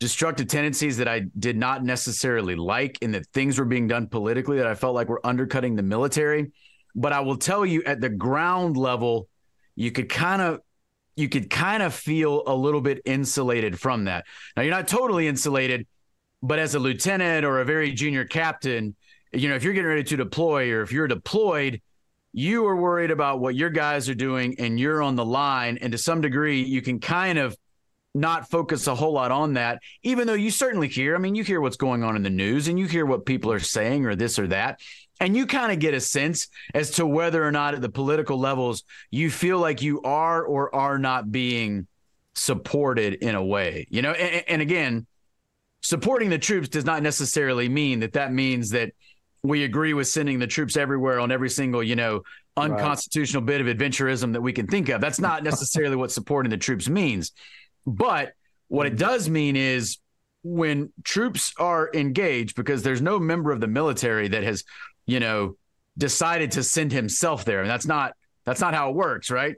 destructive tendencies that I did not necessarily like, and that things were being done politically that I felt like were undercutting the military. But I will tell you, at the ground level, you could kind of you could kind of feel a little bit insulated from that. Now you're not totally insulated, but as a lieutenant or a very junior captain, you know, if you're getting ready to deploy or if you're deployed, you are worried about what your guys are doing and you're on the line. And to some degree, you can kind of not focus a whole lot on that, even though you certainly hear. I mean, you hear what's going on in the news and you hear what people are saying or this or that. And you kind of get a sense as to whether or not at the political levels you feel like you are or are not being supported in a way, you know? And, and again, supporting the troops does not necessarily mean that that means that we agree with sending the troops everywhere on every single, you know, unconstitutional right. bit of adventurism that we can think of. That's not necessarily what supporting the troops means. But what it mm-hmm. does mean is when troops are engaged, because there's no member of the military that has, you know, decided to send himself there. And that's not that's not how it works, right?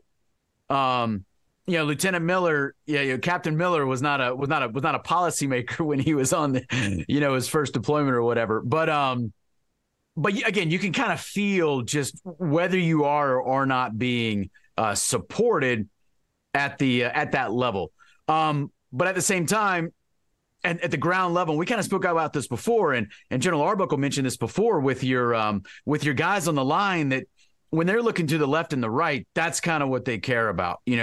Um, you know, Lieutenant Miller, yeah, you know, Captain Miller was not a was not a was not a policymaker when he was on the, you know, his first deployment or whatever. But um, but again, you can kind of feel just whether you are or are not being uh, supported at the uh, at that level. Um, but at the same time, and at the ground level, we kind of spoke about this before, and and General Arbuckle mentioned this before with your um, with your guys on the line that when they're looking to the left and the right, that's kind of what they care about. You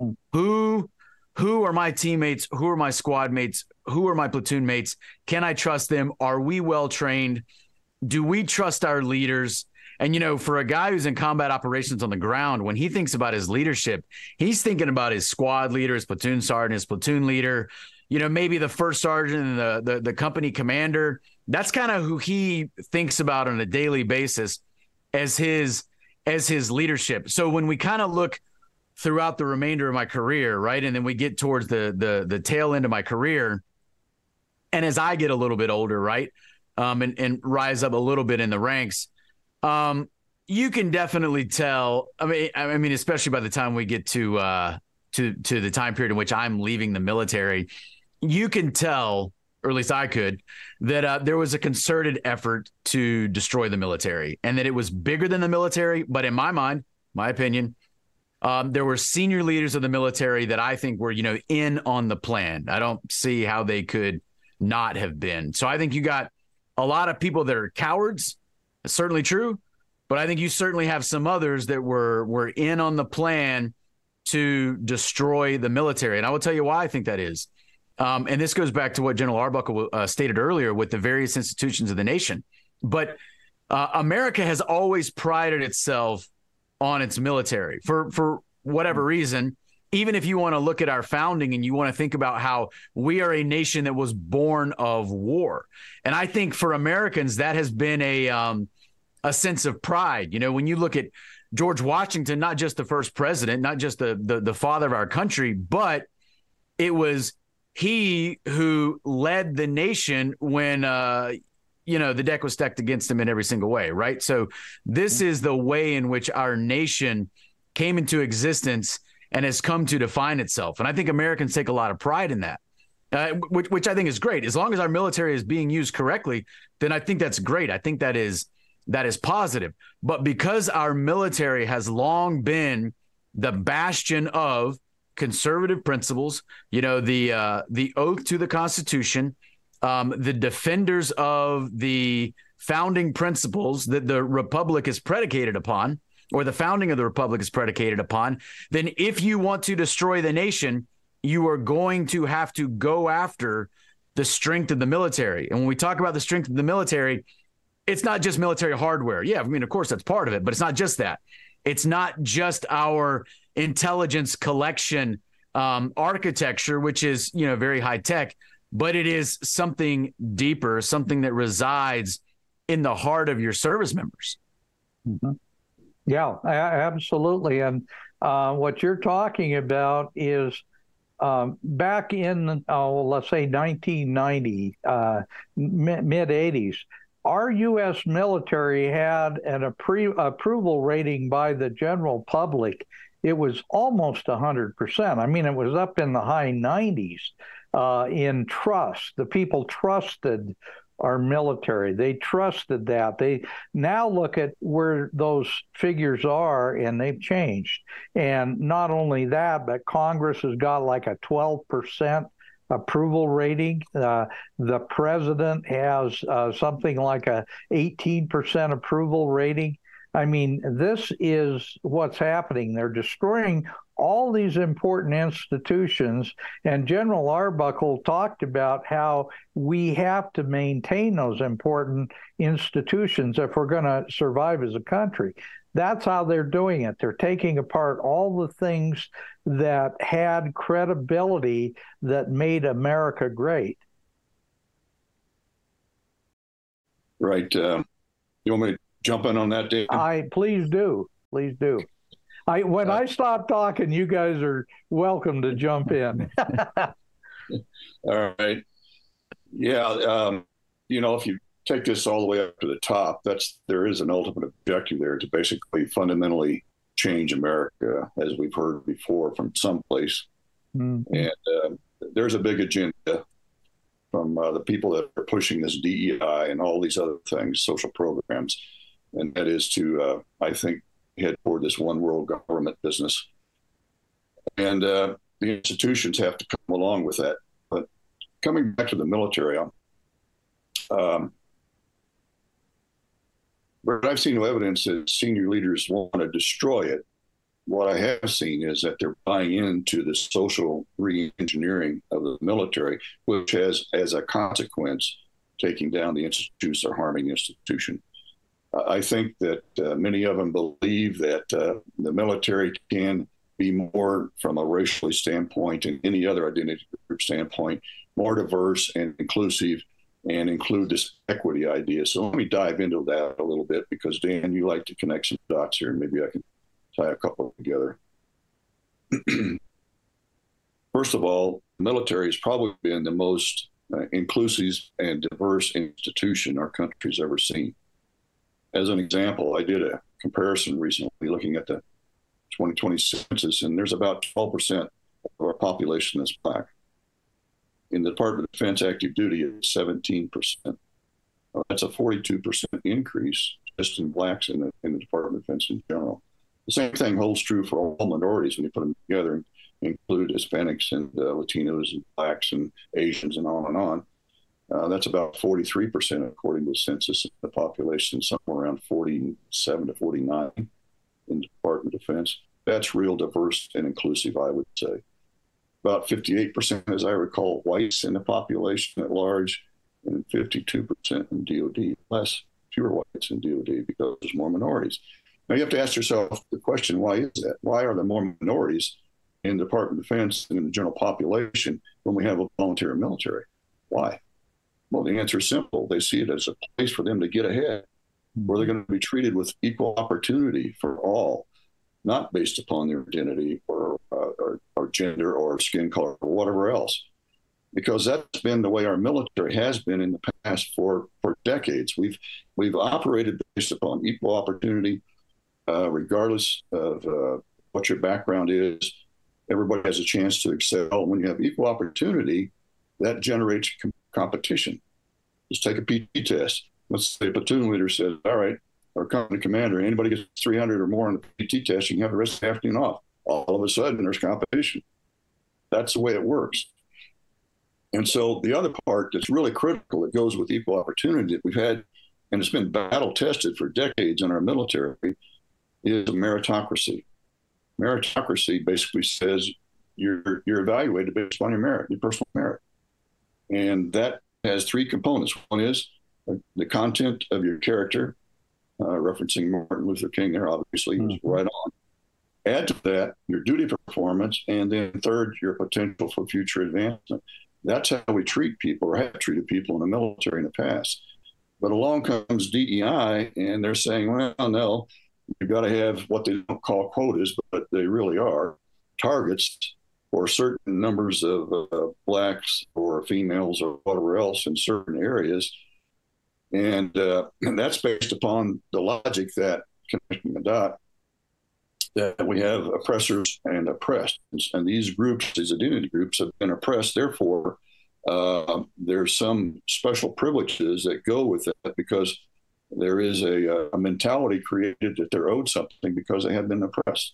know, who who are my teammates? Who are my squad mates? Who are my platoon mates? Can I trust them? Are we well trained? Do we trust our leaders? And you know, for a guy who's in combat operations on the ground, when he thinks about his leadership, he's thinking about his squad leader, his platoon sergeant, his platoon leader, you know, maybe the first sergeant and the the, the company commander. That's kind of who he thinks about on a daily basis as his as his leadership. So when we kind of look throughout the remainder of my career, right? And then we get towards the the the tail end of my career. And as I get a little bit older, right? Um, and, and rise up a little bit in the ranks. Um, you can definitely tell. I mean, I mean, especially by the time we get to uh, to to the time period in which I'm leaving the military, you can tell or at least I could, that uh, there was a concerted effort to destroy the military and that it was bigger than the military. But in my mind, my opinion, um, there were senior leaders of the military that I think were, you know, in on the plan. I don't see how they could not have been. So I think you got a lot of people that are cowards. Certainly true. But I think you certainly have some others that were were in on the plan to destroy the military. And I will tell you why I think that is. Um, and this goes back to what General Arbuckle uh, stated earlier with the various institutions of the nation. But uh, America has always prided itself on its military for for whatever reason. Even if you want to look at our founding and you want to think about how we are a nation that was born of war, and I think for Americans that has been a um, a sense of pride. You know, when you look at George Washington, not just the first president, not just the the, the father of our country, but it was he who led the nation when uh, you know the deck was stacked against him in every single way, right? So this is the way in which our nation came into existence and has come to define itself, and I think Americans take a lot of pride in that. Uh, which, which I think is great. As long as our military is being used correctly, then I think that's great. I think that is that is positive. But because our military has long been the bastion of conservative principles, you know, the uh, the oath to the Constitution, um, the defenders of the founding principles that the republic is predicated upon, or the founding of the republic is predicated upon, then if you want to destroy the nation, you are going to have to go after the strength of the military. And when we talk about the strength of the military, it's not just military hardware. Yeah, I mean, of course, that's part of it, but it's not just that. It's not just our intelligence collection um, architecture, which is you know very high tech, but it is something deeper, something that resides in the heart of your service members. Mm-hmm. Yeah, absolutely. And uh, what you're talking about is um, back in, oh, let's say 1990, uh, mid 80s our U.S. military had an approval rating by the general public. It was almost 100%. I mean, it was up in the high 90s uh, in trust. The people trusted our military. They trusted that. They now look at where those figures are and they've changed. And not only that, but Congress has got like a 12% approval rating. Uh, the president has uh, something like a 18% approval rating. I mean, this is what's happening. They're destroying all these important institutions. And General Arbuckle talked about how we have to maintain those important institutions if we're going to survive as a country. That's how they're doing it. They're taking apart all the things that had credibility that made America great. Right. Uh, you want me to jump in on that, Dave? I please do. Please do. I when uh, I stop talking, you guys are welcome to jump in. all right. Yeah. Um, you know, if you take this all the way up to the top, that's there is an ultimate objective there to basically fundamentally change America, as we've heard before from someplace. Mm-hmm. And uh, there's a big agenda from uh, the people that are pushing this DEI and all these other things, social programs, and that is to, uh, I think, head toward this one world government business. And uh, the institutions have to come along with that. But coming back to the military, um, but I've seen no evidence that senior leaders want to destroy it. What I have seen is that they're buying into the social re-engineering of the military, which has, as a consequence, taking down the institutions or harming the. I think that uh, many of them believe that uh, the military can be more, from a racially standpoint and any other identity group standpoint, more diverse and inclusive and include this equity idea. So let me dive into that a little bit because Dan, you like to connect some dots here, and maybe I can tie a couple together. First of all, the military has probably been the most uh, inclusive and diverse institution our country's ever seen. As an example, I did a comparison recently looking at the 2020 census, and there's about 12% of our population that's black. In the Department of Defense active duty, it's 17%. That's a 42% increase just in blacks in the, in the Department of Defense in general. The same thing holds true for all minorities when you put them together, include Hispanics and uh, Latinos and blacks and Asians and on and on. Uh, that's about 43% according to the census the population, somewhere around 47 to 49 in the Department of Defense. That's real diverse and inclusive, I would say. About 58%, as I recall, whites in the population at large, and 52% in DOD, less, fewer whites in DOD because there's more minorities. Now you have to ask yourself the question: Why is that? Why are there more minorities in the Department of Defense than in the general population when we have a volunteer military? Why? Well, the answer is simple. They see it as a place for them to get ahead, where they're going to be treated with equal opportunity for all, not based upon their identity or, uh, or, or gender or skin color or whatever else. Because that's been the way our military has been in the past for, for decades. We've we've operated based upon equal opportunity, uh, regardless of uh, what your background is. Everybody has a chance to excel. When you have equal opportunity, that generates competition. Let's take a PT test. Let's say a platoon leader says, "All right, our company commander, anybody gets 300 or more on the PT test, you can have the rest of the afternoon off." All of a sudden, there's competition. That's the way it works. And so the other part that's really critical that goes with equal opportunity that we've had, and it's been battle tested for decades in our military, is meritocracy. Meritocracy basically says you're you're evaluated based on your merit, your personal merit, and that has three components. One is the content of your character, uh, referencing Martin Luther King. There, obviously, mm-hmm. right on. Add to that your duty performance, and then third, your potential for future advancement. That's how we treat people, or have treated people in the military in the past. But along comes DEI, and they're saying, well, no, you've got to have what they don't call quotas, but they really are targets for certain numbers of uh, blacks or females or whatever else in certain areas. And, uh, and that's based upon the logic that connecting the dot that we have oppressors and oppressed. And these groups, these identity groups, have been oppressed. Therefore, uh, there's some special privileges that go with that because there is a, a mentality created that they're owed something because they have been oppressed.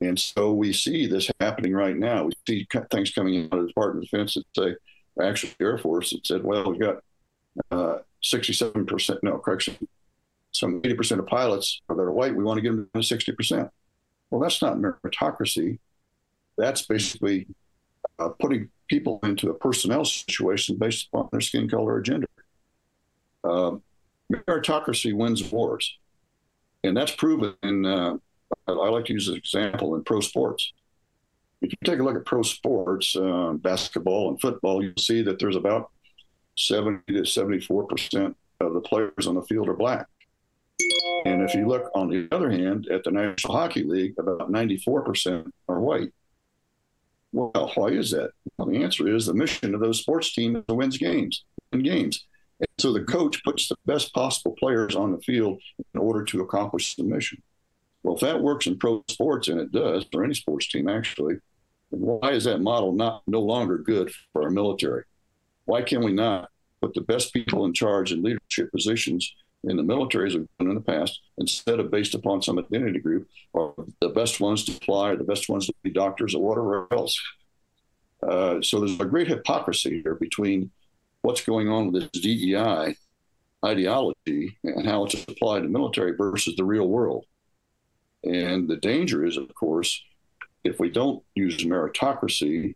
And so we see this happening right now. We see things coming out of the Department of Defense that say, actually, Air Force that said, well, we've got uh, 67%, no, correction, some 80% of pilots that are white. We want to give them 60%. Well, that's not meritocracy. That's basically uh, putting people into a personnel situation based upon their skin color or gender. Uh, meritocracy wins wars. And that's proven in, uh, I like to use an example in pro sports. If you take a look at pro sports, uh, basketball and football, you'll see that there's about 70 to 74% of the players on the field are black. And if you look on the other hand at the National Hockey League, about 94% are white. Well, why is that? Well, the answer is the mission of those sports teams wins games, and games. And so the coach puts the best possible players on the field in order to accomplish the mission. Well, if that works in pro sports, and it does for any sports team actually, why is that model not no longer good for our military? Why can we not put the best people in charge in leadership positions in the military as we've done in the past, instead of based upon some identity group, or the best ones to fly, or the best ones to be doctors, or whatever else? Uh, so there's a great hypocrisy here between what's going on with this DEI ideology and how it's applied to military versus the real world. And the danger is, of course, if we don't use meritocracy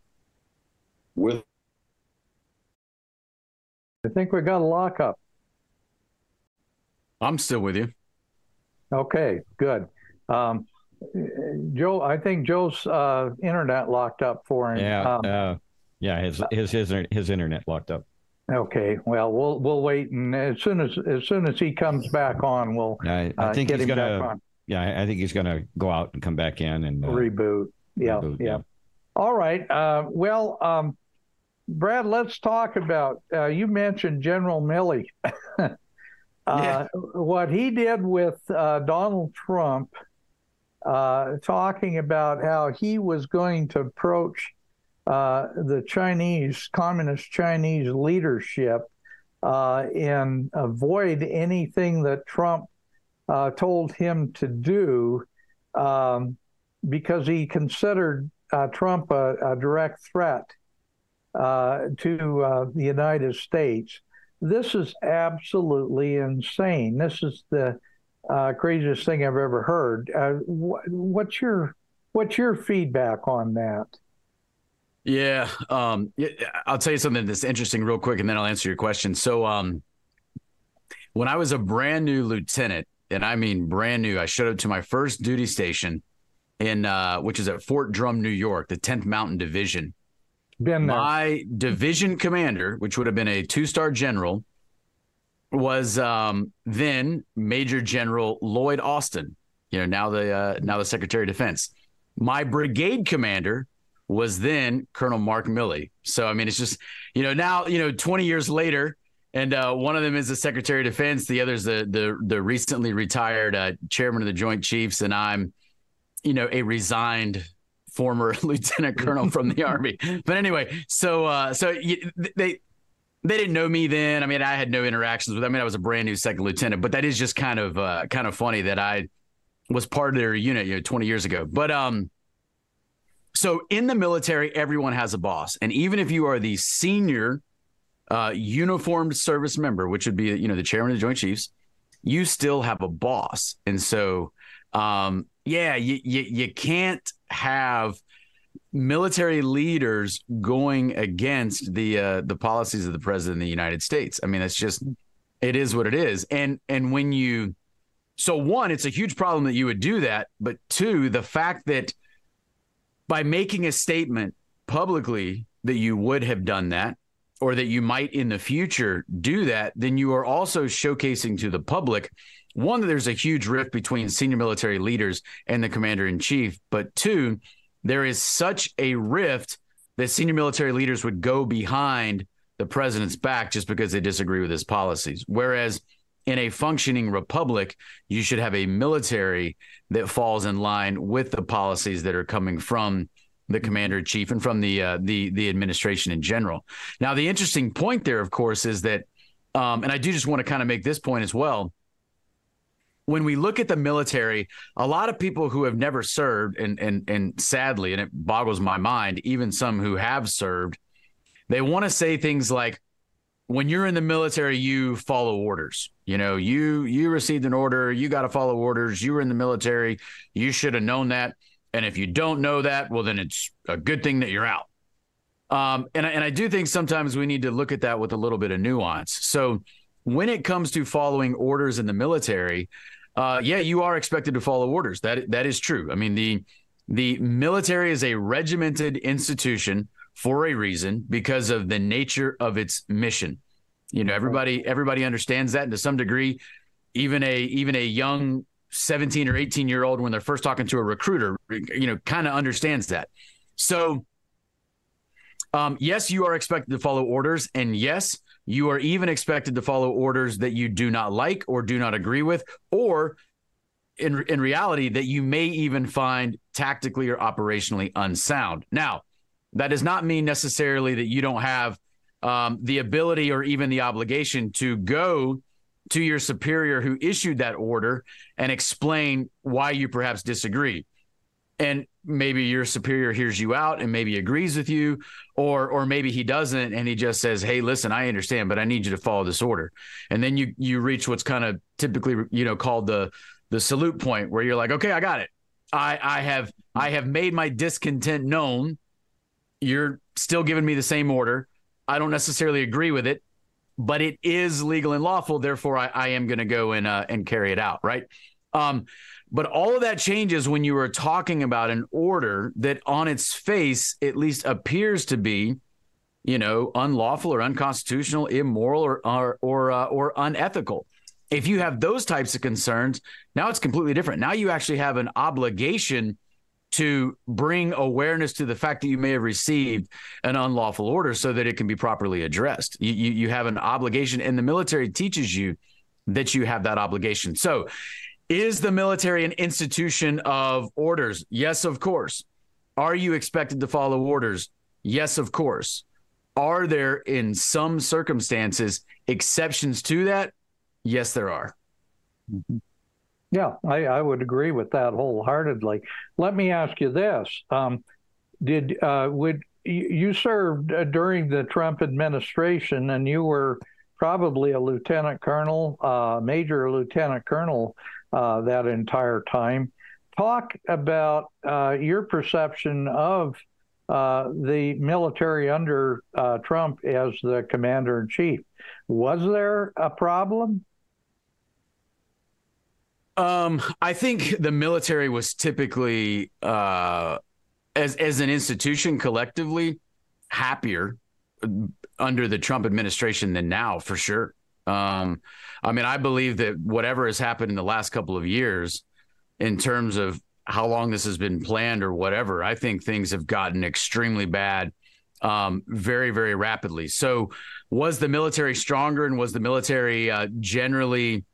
with. I think we got a lockup. I'm still with you. Okay, good. Um, Joe, I think Joe's uh, internet locked up for him. Yeah, um, uh, yeah, his his his his internet locked up. Okay, well, we'll we'll wait, and as soon as as soon as he comes back on, we'll I, I uh, think he's gonna. Yeah, I think he's gonna go out and come back in and uh, reboot. Yeah, reboot, yeah, yeah. All right. Uh, well, um, Brad, let's talk about. Uh, you mentioned General Milley. yeah. What he did with Donald Trump, talking about how he was going to approach uh, the Chinese, communist Chinese leadership uh, and avoid anything that Trump uh, told him to do um, because he considered uh, Trump a, a, direct threat uh, to uh, the United States. This is absolutely insane. This is the craziest thing I've ever heard. Wh- what's your what's your feedback on that? Yeah, um, I'll tell you something that's interesting real quick, and then I'll answer your question. So, um, when I was a brand new lieutenant, and I mean brand new, I showed up to my first duty station in uh, which is at Fort Drum, New York, the 10th Mountain Division. Been there. My division commander, which would have been a two-star general, was um, then Major General Lloyd Austin. You know, now the uh, now the Secretary of Defense. My brigade commander was then Colonel Mark Milley. So I mean, it's just you know now you know 20 years later, and uh, one of them is the Secretary of Defense, the other's the the the recently retired uh, Chairman of the Joint Chiefs, and I'm you know a resigned former lieutenant colonel from the army. But anyway, so uh, so they they didn't know me then. I mean, I had no interactions with. Them. I mean, I was a brand new second lieutenant, but that is just kind of uh, kind of funny that I was part of their unit, you know, 20 years ago. But um, so in the military, everyone has a boss, and even if you are the senior uh, uniformed service member, which would be you know the chairman of the Joint Chiefs, you still have a boss, and so um, yeah, you, you you can't have military leaders going against the uh, the policies of the president of the United States. I mean, that's just it is what it is, and and when you so one, it's a huge problem that you would do that, but two, the fact that by making a statement publicly that you would have done that or that you might in the future do that, then you are also showcasing to the public one, that there's a huge rift between senior military leaders and the commander in chief, but two, there is such a rift that senior military leaders would go behind the president's back just because they disagree with his policies. Whereas in a functioning republic, you should have a military that falls in line with the policies that are coming from the commander in chief and from the uh, the the administration in general. Now, the interesting point there, of course, is that, um, and I do just want to kind of make this point as well. When we look at the military, a lot of people who have never served, and and and sadly, and it boggles my mind, even some who have served, they want to say things like, when you're in the military, you follow orders. You know, you you received an order, you got to follow orders. You were in the military, you should have known that. And if you don't know that, well, then it's a good thing that you're out. Um, and and I do think sometimes we need to look at that with a little bit of nuance. So when it comes to following orders in the military, uh, yeah, you are expected to follow orders. That that is true. I mean the the military is a regimented institution for a reason because of the nature of its mission. You know, everybody everybody understands that and to some degree. Even a even a young 17 or 18 year old when they're first talking to a recruiter, you know, kind of understands that. So, um, yes, you are expected to follow orders, and yes, you are even expected to follow orders that you do not like or do not agree with, or in in reality that you may even find tactically or operationally unsound. Now, that does not mean necessarily that you don't have um, the ability or even the obligation to go to your superior who issued that order and explain why you perhaps disagree. And maybe your superior hears you out and maybe agrees with you, or or maybe he doesn't and he just says, "Hey, listen, I understand, but I need you to follow this order." And then you you reach what's kind of typically you know called the the salute point, where you're like, "Okay, I got it. I I have I have made my discontent known you're still giving me the same order. I don't necessarily agree with it, but it is legal and lawful. Therefore, I, I am going to go and uh, and carry it out. Right. Um, but all of that changes when you are talking about an order that, on its face, at least appears to be, you know, unlawful or unconstitutional, immoral or or or, uh, or unethical. If you have those types of concerns, now it's completely different. Now you actually have an obligation to bring awareness to the fact that you may have received an unlawful order so that it can be properly addressed. You, you, you, have an obligation, and the military teaches you that you have that obligation. So, is the military an institution of orders? Yes, of course. Are you expected to follow orders? Yes, of course. Are there, in some circumstances, exceptions to that? Yes, there are. Mm-hmm. Yeah, I, I, would agree with that wholeheartedly. Let me ask you this: um, Did uh, would you served uh, during the Trump administration, and you were probably a lieutenant colonel, uh, major lieutenant colonel uh, that entire time. Talk about uh, your perception of uh, the military under uh, Trump as the commander in chief. Was there a problem? Um, I think the military was typically, uh, as as an institution, collectively happier under the Trump administration than now, for sure. Um, I mean, I believe that whatever has happened in the last couple of years, in terms of how long this has been planned or whatever, I think things have gotten extremely bad um, very, very rapidly. So, was the military stronger and was the military uh, generally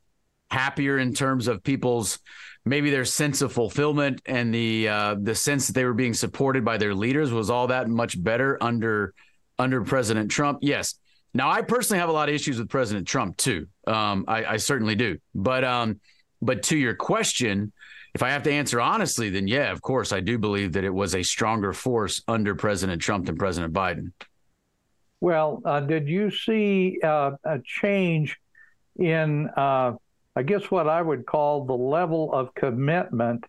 happier in terms of people's maybe their sense of fulfillment and the uh, the sense that they were being supported by their leaders was all that much better under under President Trump? Yes. Now, I personally have a lot of issues with President Trump too. Um, I, I, certainly do. But um, but to your question, if I have to answer honestly, then yeah, of course, I do believe that it was a stronger force under President Trump than President Biden. Well, uh, did you see uh, a change in, uh, I guess, what I would call the level of commitment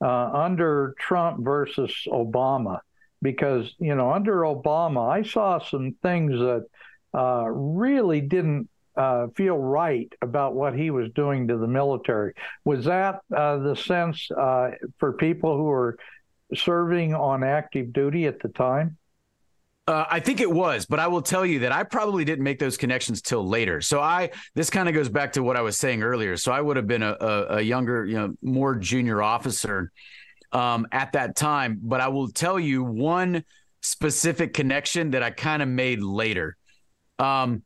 uh, under Trump versus Obama? Because, you know, under Obama, I saw some things that uh, really didn't uh, feel right about what he was doing to the military. Was that uh, the sense uh, for people who were serving on active duty at the time? Uh, I think it was, but I will tell you that I probably didn't make those connections till later. So I this kind of goes back to what I was saying earlier. So I would have been a, a, a younger, you know, more junior officer um, at that time. But I will tell you one specific connection that I kind of made later. Um,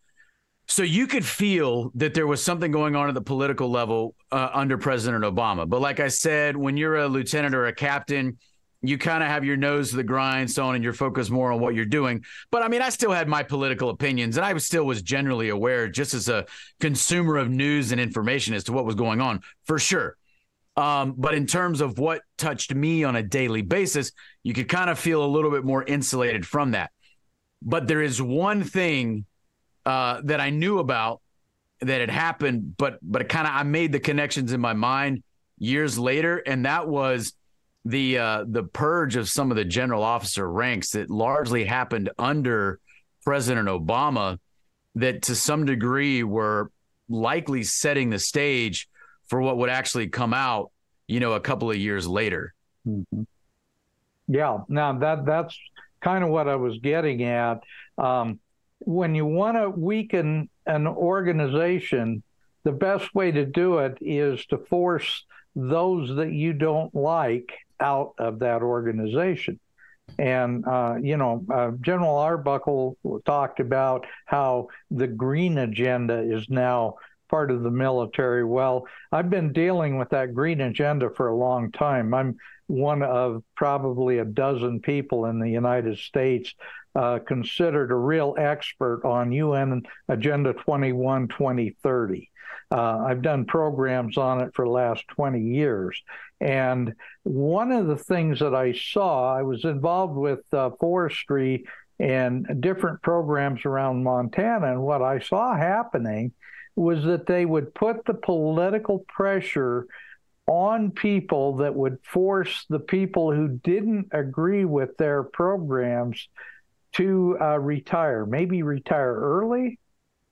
so you could feel that there was something going on at the political level uh, under President Obama. But like I said, when you're a lieutenant or a captain, you kind of have your nose to the grindstone and you're focused more on what you're doing. But I mean, I still had my political opinions and I still was generally aware, just as a consumer of news and information, as to what was going on for sure. Um, but in terms of what touched me on a daily basis, you could kind of feel a little bit more insulated from that. But there is one thing uh, that I knew about that had happened, but but kind of I made the connections in my mind years later, and that was the uh, the purge of some of the general officer ranks that largely happened under President Obama, that to some degree were likely setting the stage for what would actually come out, you know, a couple of years later. Mm-hmm. Yeah, now that that's kind of what I was getting at. Um, when you want to weaken an organization, the best way to do it is to force those that you don't like out of that organization. And, uh, you know, uh, General Arbuckle talked about how the green agenda is now part of the military. Well, I've been dealing with that green agenda for a long time. I'm one of probably a dozen people in the United States uh, considered a real expert on UN Agenda 21 2030. Uh, I've done programs on it for the last 20 years. And one of the things that I saw, I was involved with uh, forestry and different programs around Montana. And what I saw happening was that they would put the political pressure on people that would force the people who didn't agree with their programs to uh, retire, maybe retire early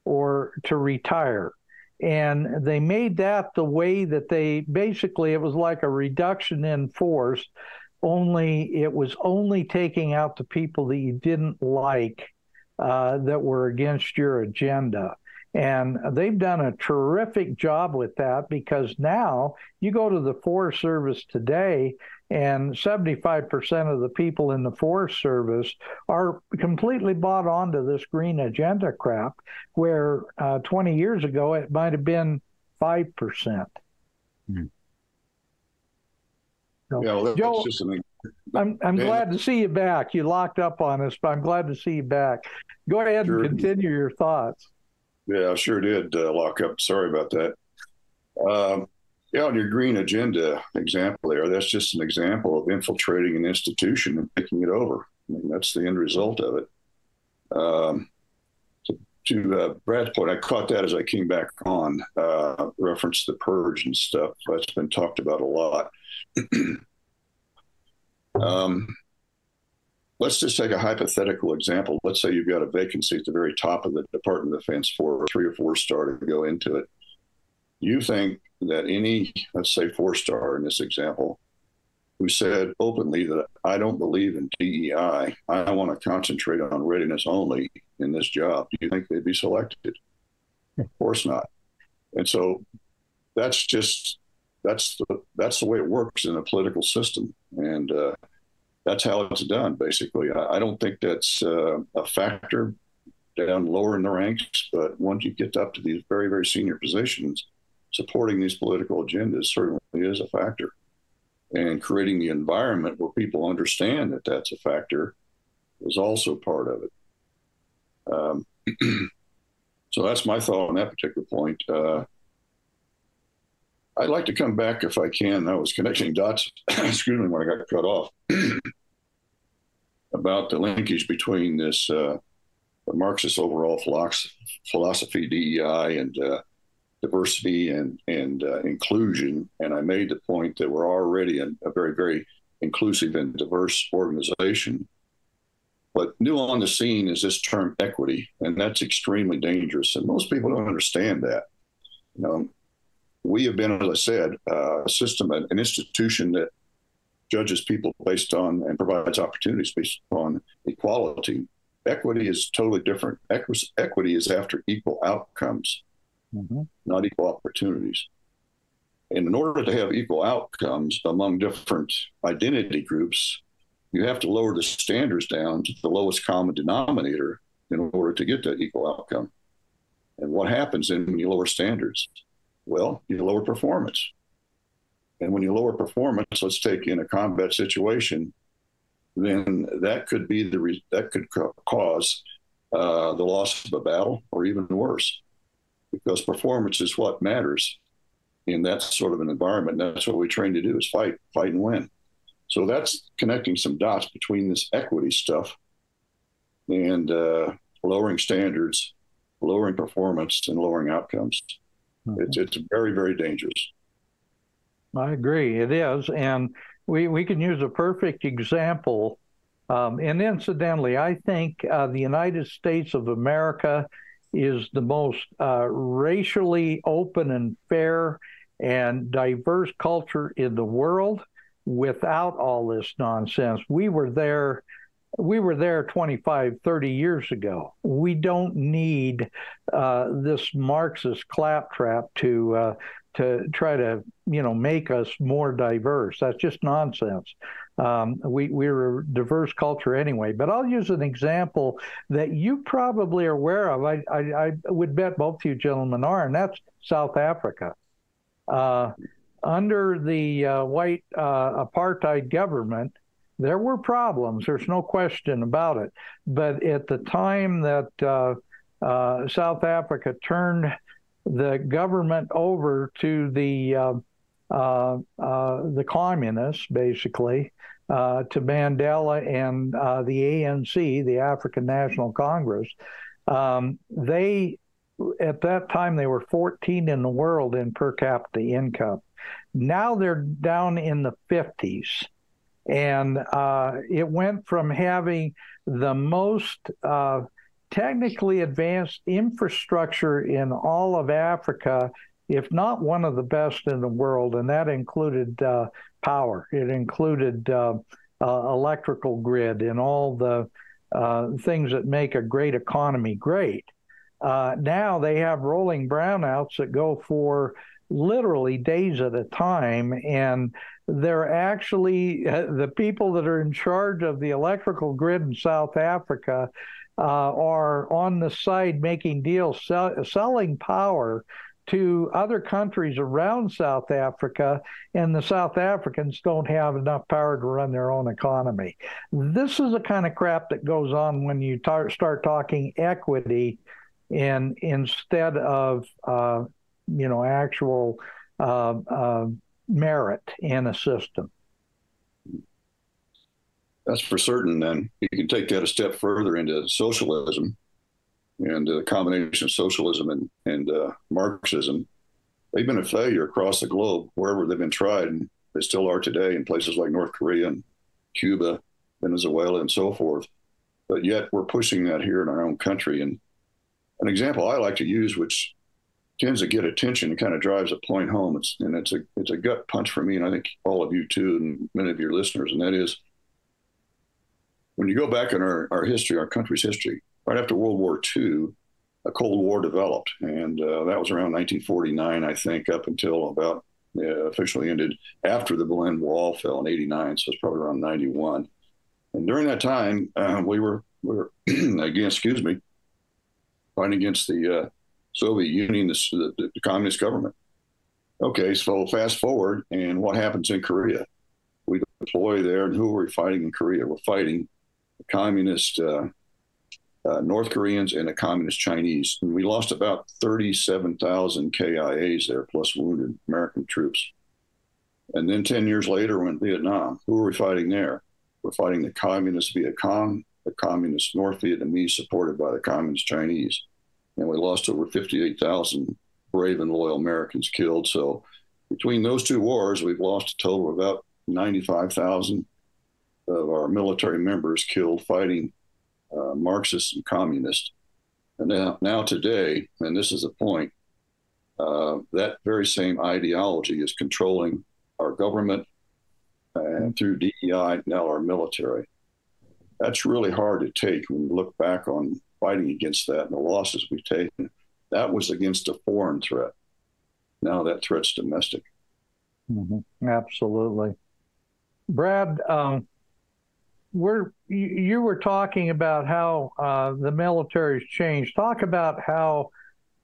or to retire. And they made that the way that they basically, it was like a reduction in force, only it was only taking out the people that you didn't like uh, that were against your agenda. And they've done a terrific job with that because now you go to the Forest Service today, and 75% of the people in the Forest Service are completely bought onto this green agenda crap, where uh, 20 years ago it might have been 5%. Mm-hmm. So, yeah, well, that's Joe, just an I'm I'm Dan- glad to see you back. You locked up on us, but I'm glad to see you back. Go ahead Sure. and continue your thoughts. Yeah, I sure did uh, lock up. Sorry about that. Um, yeah, on your green agenda example there, that's just an example of infiltrating an institution and taking it over. I mean, that's the end result of it. Um, to to uh, Brad's point, I caught that as I came back on, uh, reference the purge and stuff. That's been talked about a lot. um, let's just take a hypothetical example. Let's say you've got a vacancy at the very top of the Department of Defense for three or four star to go into it. You think that any, let's say four star in this example, who said openly that I don't believe in DEI, I want to concentrate on readiness only in this job, do you think they'd be selected? Of course not. And so that's just that's the that's the way it works in a political system, and uh, that's how it's done. Basically, I, I don't think that's uh, a factor down lower in the ranks, but once you get up to these very very senior positions, supporting these political agendas certainly is a factor, and creating the environment where people understand that that's a factor is also part of it. Um, so that's my thought on that particular point. Uh, I'd like to come back if I can. I was connecting dots, excuse me, when I got cut off, about the linkage between this uh, Marxist overall philosophy, philosophy DEI, and uh, diversity and and uh, inclusion. And I made the point that we're already a, a very very inclusive and diverse organization. But new on the scene is this term equity, and that's extremely dangerous. And most people don't understand that. You know, we have been, as I said, uh, a system, an, an institution that judges people based on and provides opportunities based on equality. Equity is totally different. Equi- equity is after equal outcomes, not equal opportunities. And in order to have equal outcomes among different identity groups, you have to lower the standards down to the lowest common denominator in order to get that equal outcome. And what happens then when you lower standards? Well, you lower performance. And when you lower performance, let's take in a combat situation, then that could be the re- that could ca- cause uh, the loss of a battle, or even worse, because performance is what matters in that sort of an environment. And That's what we train to do: is fight, fight, and win. So that's connecting some dots between this equity stuff and uh, lowering standards, lowering performance, and lowering outcomes. It's it's very very dangerous. I agree. It is, and we we can use a perfect example. Um, and incidentally, I think uh, the United States of America is the most uh, racially open and fair and diverse culture in the world. Without all this nonsense, we were there. We were there 25, 30 years ago. We don't need uh, this Marxist claptrap to uh, to try to you know make us more diverse. That's just nonsense. Um, we we're a diverse culture anyway. But I'll use an example that you probably are aware of. I I, I would bet both of you gentlemen are, and that's South Africa. Uh, under the uh, white uh, apartheid government, there were problems. There's no question about it. But at the time that uh, uh, South Africa turned the government over to the uh, uh, uh, the communists, basically, uh, to Mandela and uh, the ANC, the African National Congress. Um, they, at that time, they were 14 in the world in per capita income. Now they're down in the 50s. And uh, it went from having the most uh, technically advanced infrastructure in all of Africa, if not one of the best in the world, and that included uh, power. It included uh, uh, electrical grid and all the uh, things that make a great economy great. Uh, now they have rolling brownouts that go for literally days at a time, and they're actually the people that are in charge of the electrical grid in South Africa uh, are on the side making deals, sell, selling power to other countries around South Africa, and the South Africans don't have enough power to run their own economy. This is the kind of crap that goes on when you tar- start talking equity and instead of uh, you know actual uh, uh, merit in a system. That's for certain. Then you can take that a step further into socialism and the combination of socialism and, and uh, Marxism. They've been a failure across the globe, wherever they've been tried, and they still are today in places like North Korea and Cuba, Venezuela, and so forth. But yet we're pushing that here in our own country. And an example I like to use, which tends to get attention and kind of drives a point home, it's, and it's a it's a gut punch for me, and I think all of you too, and many of your listeners, and that is when you go back in our, our history, our country's history, right after World War II, a Cold War developed, and uh, that was around 1949, I think, up until about uh, officially ended after the Berlin Wall fell in '89, so it's probably around '91. And during that time, uh, we were we were again, excuse me, fighting against the uh, Soviet Union, the, the, the, communist government. Okay, so fast forward, and what happens in Korea? We deploy there, and who are we fighting in Korea? We're fighting the communist uh, uh, North Koreans and the communist Chinese. And we lost about 37,000 KIAs there, plus wounded American troops. And then 10 years later, we're Vietnam. Who were we fighting there? We're fighting the communist Viet Cong, the communist North Vietnamese, supported by the communist Chinese. And we lost over 58,000 brave and loyal Americans killed. So between those two wars, we've lost a total of about 95,000 of our military members killed fighting uh, Marxists and communists. And now, now today, and this is the point, uh, that very same ideology is controlling our government and through DEI, now our military. That's really hard to take when you look back on fighting against that and the losses we've taken. That was against a foreign threat. Now that threat's domestic. Mm-hmm. Absolutely. Brad, um, we're you were talking about how uh, the military's changed. Talk about how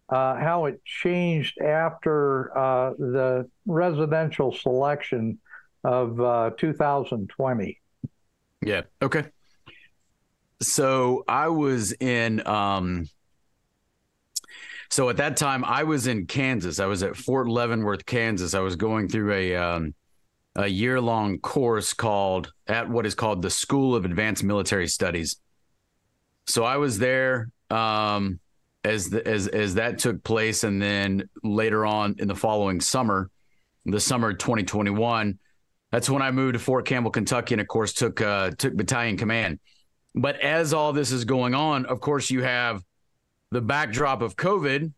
uh, how it changed after uh, the residential selection of uh, 2020. Yeah. Okay. So I was in. Um, so at that time, I was in Kansas. I was at Fort Leavenworth, Kansas. I was going through a um, a year long course called at what is called the School of Advanced Military Studies. So I was there um, as the, as as that took place, and then later on in the following summer, the summer 2021, that's when I moved to Fort Campbell, Kentucky, and of course took uh, took battalion command. But as all this is going on, of course you have the backdrop of COVID,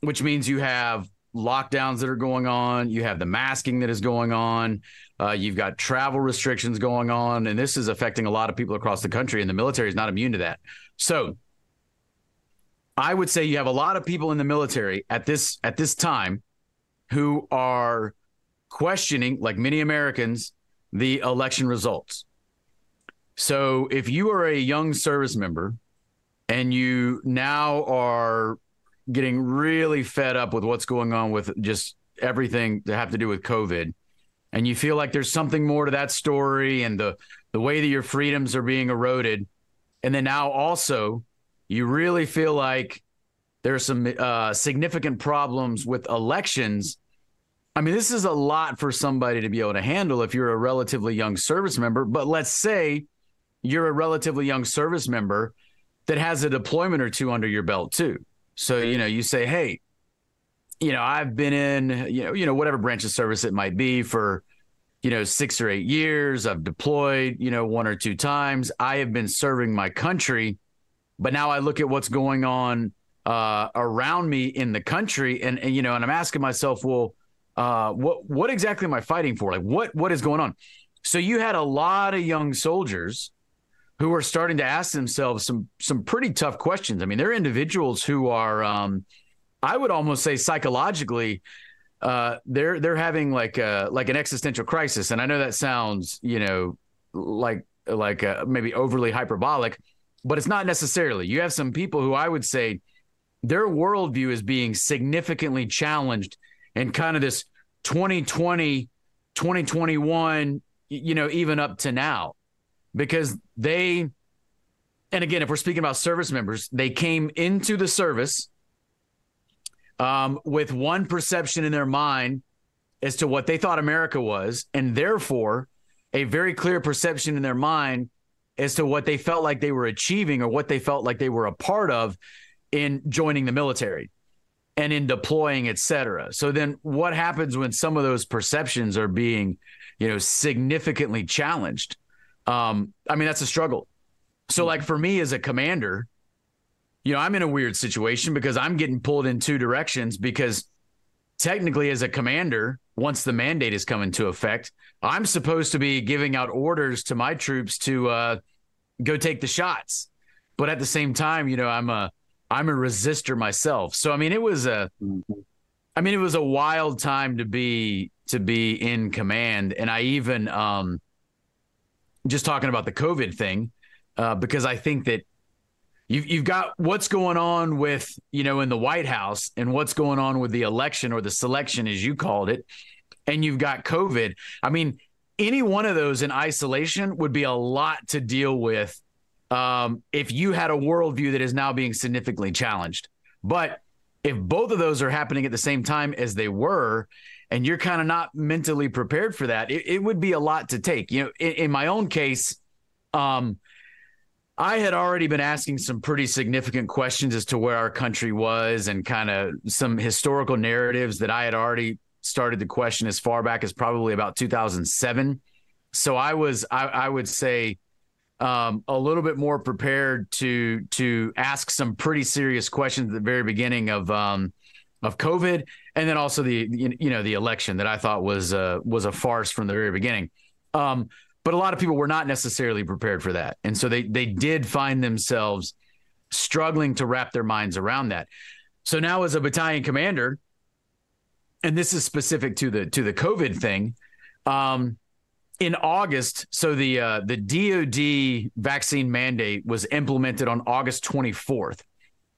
which means you have lockdowns that are going on. You have the masking that is going on. Uh, you've got travel restrictions going on, and this is affecting a lot of people across the country. And the military is not immune to that. So, I would say you have a lot of people in the military at this at this time who are questioning, like many Americans, the election results. So, if you are a young service member and you now are getting really fed up with what's going on with just everything to have to do with COVID, and you feel like there's something more to that story and the the way that your freedoms are being eroded, and then now also you really feel like there's some uh, significant problems with elections. I mean, this is a lot for somebody to be able to handle if you're a relatively young service member. But let's say you're a relatively young service member that has a deployment or two under your belt too. So, you know, you say, hey, you know, I've been in, you know, you know, whatever branch of service it might be for, you know, six or eight years. I've deployed, you know, one or two times. I have been serving my country, but now I look at what's going on uh, around me in the country, and, and you know, and I'm asking myself, well, uh, what what exactly am I fighting for? Like, what what is going on? So you had a lot of young soldiers who are starting to ask themselves some some pretty tough questions. I mean, they're individuals who are, um, I would almost say, psychologically, uh, they're they're having like a like an existential crisis. And I know that sounds, you know, like like uh, maybe overly hyperbolic, but it's not necessarily. You have some people who I would say their worldview is being significantly challenged in kind of this 2020, 2021, you know, even up to now, because they, and again, if we're speaking about service members, they came into the service um, with one perception in their mind as to what they thought America was, and therefore a very clear perception in their mind as to what they felt like they were achieving or what they felt like they were a part of in joining the military and in deploying, et cetera. So then what happens when some of those perceptions are being, you know, significantly challenged? Um, I mean, that's a struggle. So like for me as a commander, you know, I'm in a weird situation because I'm getting pulled in two directions because technically as a commander, once the mandate is come into effect, I'm supposed to be giving out orders to my troops to uh, go take the shots. But at the same time, you know, I'm a I'm a resistor myself. So I mean, it was a I mean, it was a wild time to be to be in command, and I even um, just talking about the COVID thing uh, because I think that you've you've got what's going on with you know in the White House and what's going on with the election or the selection as you called it, and you've got COVID. I mean, any one of those in isolation would be a lot to deal with um, if you had a worldview that is now being significantly challenged. But if both of those are happening at the same time as they were, and you're kind of not mentally prepared for that, it, it, would be a lot to take. You know, in, in my own case, um, I had already been asking some pretty significant questions as to where our country was and kind of some historical narratives that I had already started to question as far back as probably about 2007. So I was, I, I would say, um, a little bit more prepared to to ask some pretty serious questions at the very beginning of um, of COVID, and then also the you know the election that I thought was uh, was a farce from the very beginning. Um, but a lot of people were not necessarily prepared for that, and so they they did find themselves struggling to wrap their minds around that. So now, as a battalion commander, and this is specific to the to the COVID thing. Um, in August, so the uh, the DoD vaccine mandate was implemented on August 24th,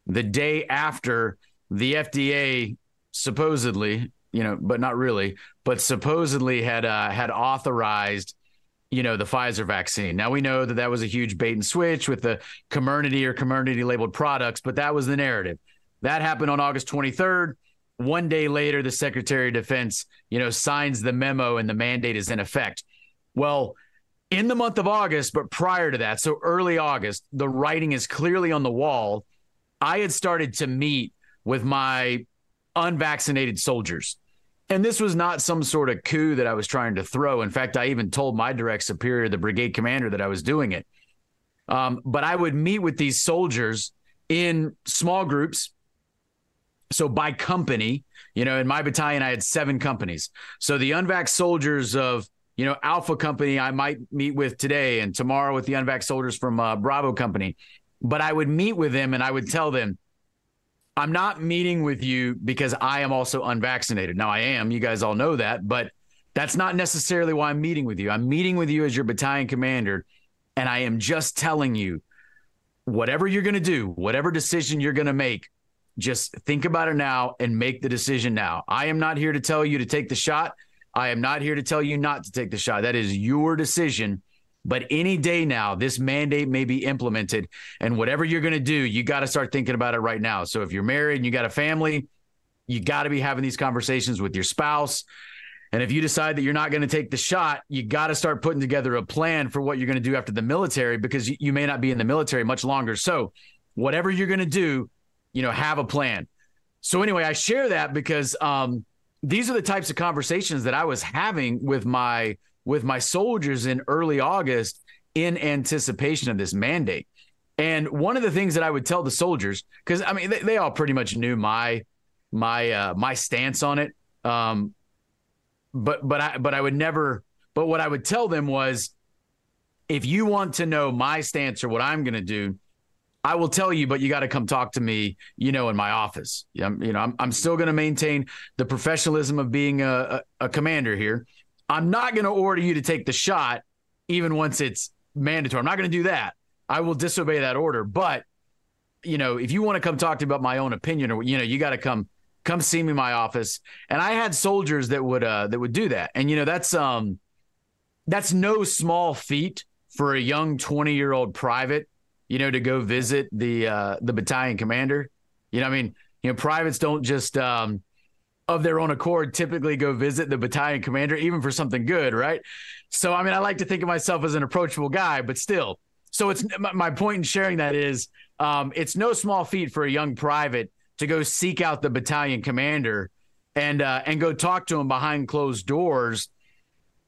the day after the FDA supposedly, you know, but not really, but supposedly had uh, had authorized, you know, the Pfizer vaccine. Now we know that that was a huge bait and switch with the Comirnaty or Comirnaty labeled products, but that was the narrative. That happened on August 23rd. One day later, the Secretary of Defense, you know, signs the memo and the mandate is in effect. Well, in the month of August, but prior to that, so early August, the writing is clearly on the wall. I had started to meet with my unvaccinated soldiers. And this was not some sort of coup that I was trying to throw. In fact, I even told my direct superior, the brigade commander, that I was doing it. Um, but I would meet with these soldiers in small groups. So by company, you know, in my battalion, I had seven companies. So the unvax soldiers of you know, Alpha Company I might meet with today and tomorrow with the unvax soldiers from uh, Bravo Company. But I would meet with them and I would tell them, I'm not meeting with you because I am also unvaccinated. Now I am, you guys all know that, but that's not necessarily why I'm meeting with you. I'm meeting with you as your battalion commander, and I am just telling you whatever you're going to do, whatever decision you're going to make, just think about it now and make the decision now. I am not here to tell you to take the shot. I am not here to tell you not to take the shot. That is your decision. But any day now, this mandate may be implemented. And whatever you're going to do, you got to start thinking about it right now. So if you're married and you got a family, you got to be having these conversations with your spouse. And if you decide that you're not going to take the shot, you got to start putting together a plan for what you're going to do after the military because you may not be in the military much longer. So, whatever you're going to do, you know, have a plan. So, anyway, I share that because um, these are the types of conversations that I was having with my with my soldiers in early August in anticipation of this mandate. And one of the things that I would tell the soldiers, because I mean they, they, all pretty much knew my my uh, my stance on it. Um, but but I but I would never. But what I would tell them was, if you want to know my stance or what I'm going to do, I will tell you, but you got to come talk to me, you know, in my office. You know, I'm, I'm still going to maintain the professionalism of being a, a, a commander here. I'm not going to order you to take the shot, even once it's mandatory. I'm not going to do that. I will disobey that order. But you know, if you want to come talk to me about my own opinion, or you know, you got to come come see me in my office. And I had soldiers that would uh that would do that. And you know, that's um that's no small feat for a young 20 year old private, you know, to go visit the uh the battalion commander. You know, I mean, you know, privates don't just um of their own accord typically go visit the battalion commander, even for something good, right? So, I mean, I like to think of myself as an approachable guy, but still. So, it's my point in sharing that is um, it's no small feat for a young private to go seek out the battalion commander and uh, and go talk to him behind closed doors.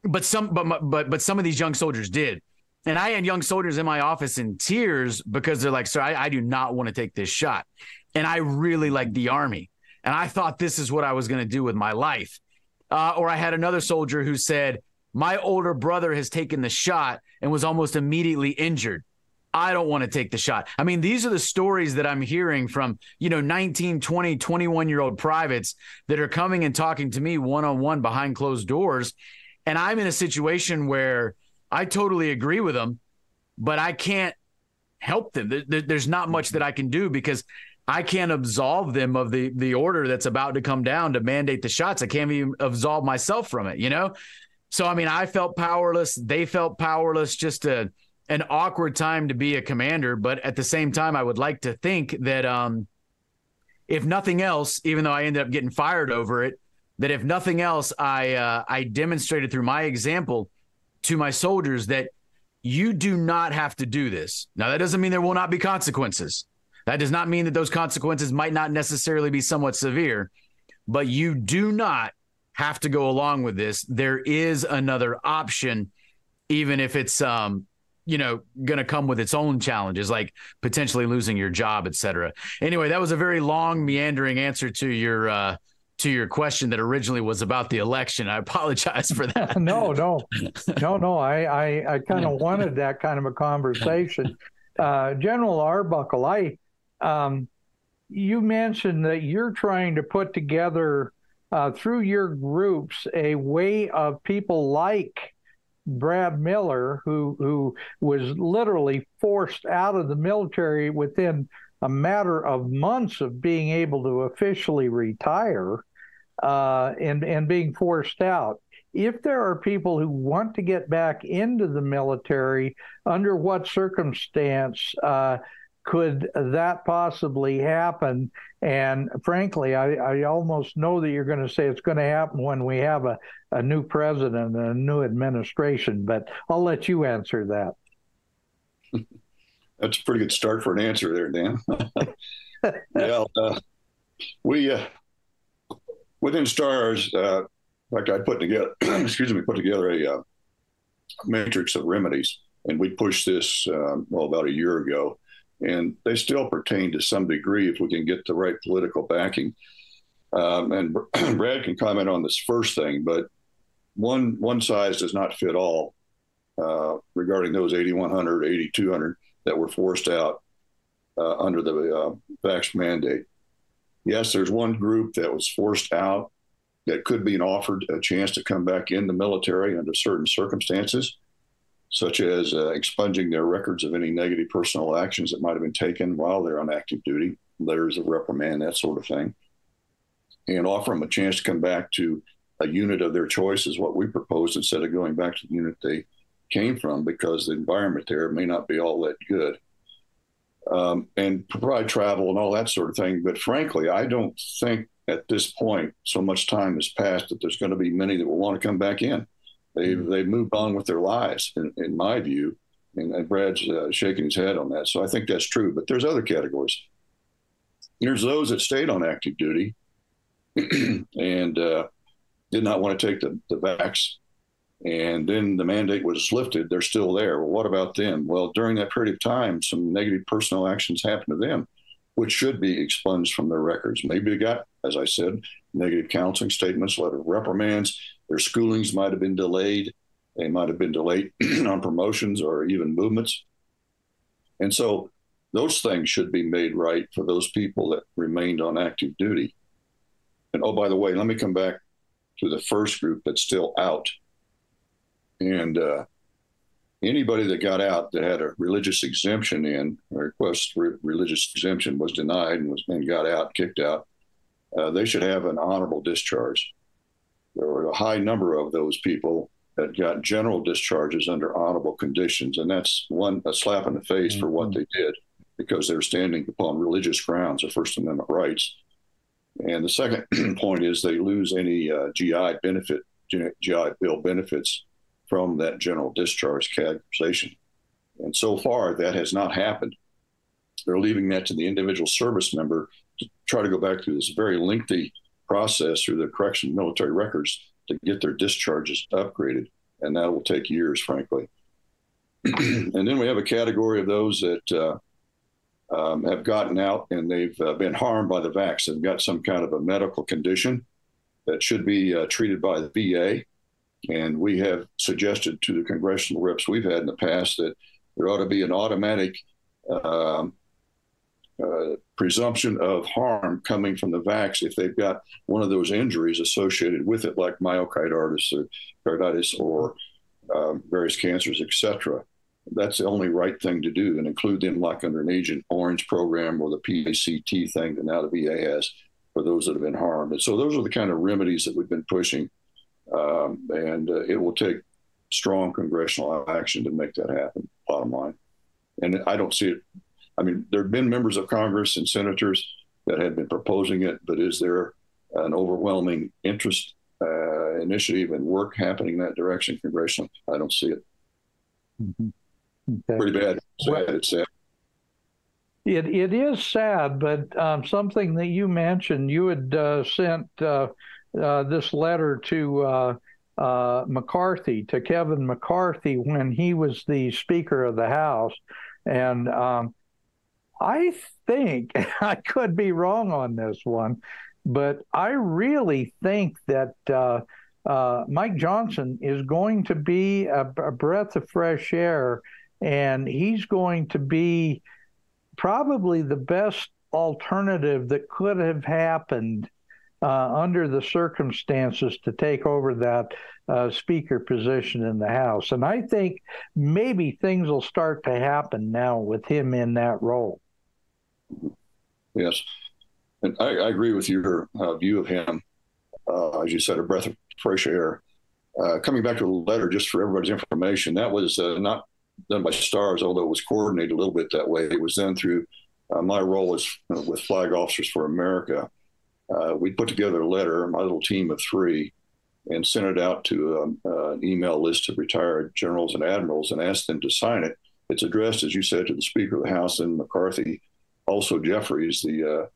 But some, but but but some of these young soldiers did, and I had young soldiers in my office in tears because they're like, "Sir, I, I do not want to take this shot," and I really like the army and I thought this is what I was going to do with my life. Uh, or I had another soldier who said, My older brother has taken the shot and was almost immediately injured. I don't want to take the shot. I mean, these are the stories that I'm hearing from, you know, 19, 20, 21 year old privates that are coming and talking to me one on one behind closed doors. And I'm in a situation where I totally agree with them, but I can't help them. There's not much that I can do because I can't absolve them of the the order that's about to come down to mandate the shots. I can't even absolve myself from it, you know? So I mean, I felt powerless, they felt powerless, just a an awkward time to be a commander, but at the same time I would like to think that um if nothing else, even though I ended up getting fired over it, that if nothing else I uh, I demonstrated through my example to my soldiers that you do not have to do this. Now that doesn't mean there will not be consequences. That does not mean that those consequences might not necessarily be somewhat severe, but you do not have to go along with this. There is another option, even if it's um, you know, going to come with its own challenges, like potentially losing your job, et cetera. Anyway, that was a very long, meandering answer to your uh, to your question that originally was about the election. I apologize for that. no, no, no, no. I I, I kind of wanted that kind of a conversation. Uh, General Arbuckle, I um, you mentioned that you're trying to put together uh, through your groups a way of people like Brad Miller, who who was literally forced out of the military within a matter of months of being able to officially retire, uh, and and being forced out. If there are people who want to get back into the military, under what circumstance? Uh, could that possibly happen? And frankly, I, I almost know that you're going to say it's going to happen when we have a, a new president and a new administration, but I'll let you answer that. That's a pretty good start for an answer there, Dan. yeah, uh, we uh, within stars, uh, like I put together, excuse me, put together a uh, matrix of remedies, and we pushed this um, well about a year ago and they still pertain to some degree if we can get the right political backing. Um, and Brad can comment on this first thing, but one one size does not fit all uh, regarding those 8,100, 8,200 that were forced out uh, under the uh, vax mandate. Yes, there's one group that was forced out that could be offered a chance to come back in the military under certain circumstances such as uh, expunging their records of any negative personal actions that might have been taken while they're on active duty, letters of reprimand, that sort of thing, and offer them a chance to come back to a unit of their choice is what we proposed instead of going back to the unit they came from because the environment there may not be all that good. Um, and provide travel and all that sort of thing. But frankly, I don't think at this point so much time has passed that there's going to be many that will want to come back in. They've mm-hmm. they've moved on with their lives, in, in my view. And, and Brad's uh, shaking his head on that. So I think that's true. But there's other categories. There's those that stayed on active duty and uh, did not want to take the, the vax. And then the mandate was lifted. They're still there. Well, what about them? Well, during that period of time, some negative personal actions happened to them, which should be expunged from their records. Maybe they got, as I said, negative counseling statements, letter of reprimands, their schoolings might have been delayed. They might have been delayed on promotions or even movements. And so those things should be made right for those people that remained on active duty. And oh, by the way, let me come back to the first group that's still out. And uh, anybody that got out that had a religious exemption in, a request for religious exemption was denied and was and got out, kicked out. Uh, they should have an honorable discharge. There were a high number of those people that got general discharges under honorable conditions, and that's one a slap in the face mm-hmm. for what mm-hmm. they did because they're standing upon religious grounds of First Amendment rights. And the second point is they lose any uh, GI benefit, GI Bill benefits from that general discharge categorization. And so far, that has not happened. They're leaving that to the individual service member to try to go back through this very lengthy process through the correction of military records to get their discharges upgraded. And that will take years, frankly. and then we have a category of those that uh, um, have gotten out and they've uh, been harmed by the vaccine, got some kind of a medical condition that should be uh, treated by the VA. And we have suggested to the congressional reps we've had in the past that there ought to be an automatic um, uh, presumption of harm coming from the vax if they've got one of those injuries associated with it, like myocarditis or carditis or um, various cancers, etc that's the only right thing to do and include them like under an Agent Orange program or the PACT thing that now the VA has for those that have been harmed. And so those are the kind of remedies that we've been pushing. Um, and uh, it will take strong congressional action to make that happen, bottom line. And I don't see it. I mean, there have been members of Congress and senators that have been proposing it, but is there an overwhelming interest, uh, initiative, and work happening in that direction congressionally? I don't see it. Mm-hmm. Okay. Pretty bad. Sad. It's sad. It it is sad, but um, something that you mentioned, you had uh, sent uh, uh, this letter to uh, uh, McCarthy, to Kevin McCarthy, when he was the Speaker of the House, and um, I think I could be wrong on this one, but I really think that. Uh, Mike Johnson is going to be a, a breath of fresh air and he's going to be probably the best alternative that could have happened uh, under the circumstances to take over that uh, speaker position in the House. And I think maybe things will start to happen now with him in that role. Yes. And I, I agree with your uh, view of him. Uh, as you said, a breath of fresh air. Uh, coming back to the letter, just for everybody's information, that was uh, not done by STARRS, although it was coordinated a little bit that way. It was done through uh, my role as uh, with Flag Officers for America. We put together a letter, my little team of three, and sent it out to um, an email list of retired generals and admirals and asked them to sign it. It's addressed, as you said, to the Speaker of the House and McCarthy, also Jeffries, the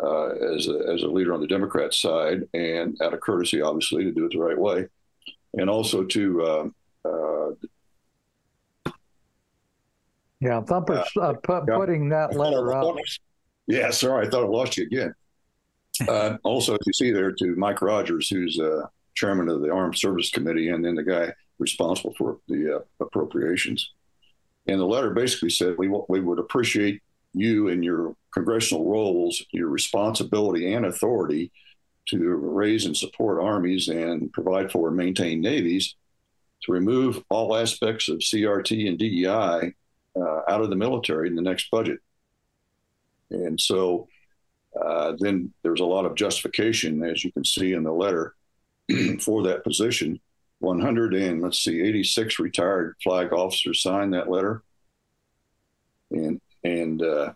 uh, uh, as a, as a leader on the Democrat side, and out of courtesy, obviously, to do it the right way, and also to Yeah, Thumper's uh, uh, putting that letter up. Yeah, sorry, I thought I lost you again. Uh, also, as you see there, to Mike Rogers, who's uh, chairman of the Armed Service Committee, and then the guy responsible for the uh, appropriations. And the letter basically said we we would appreciate you and your congressional roles, your responsibility and authority to raise and support armies and provide for and maintain navies, to remove all aspects of CRT and DEI uh, out of the military in the next budget. And so uh, then there's a lot of justification, as you can see in the letter, for that position. 100 and let's see, 86 retired flag officers signed that letter, and and uh,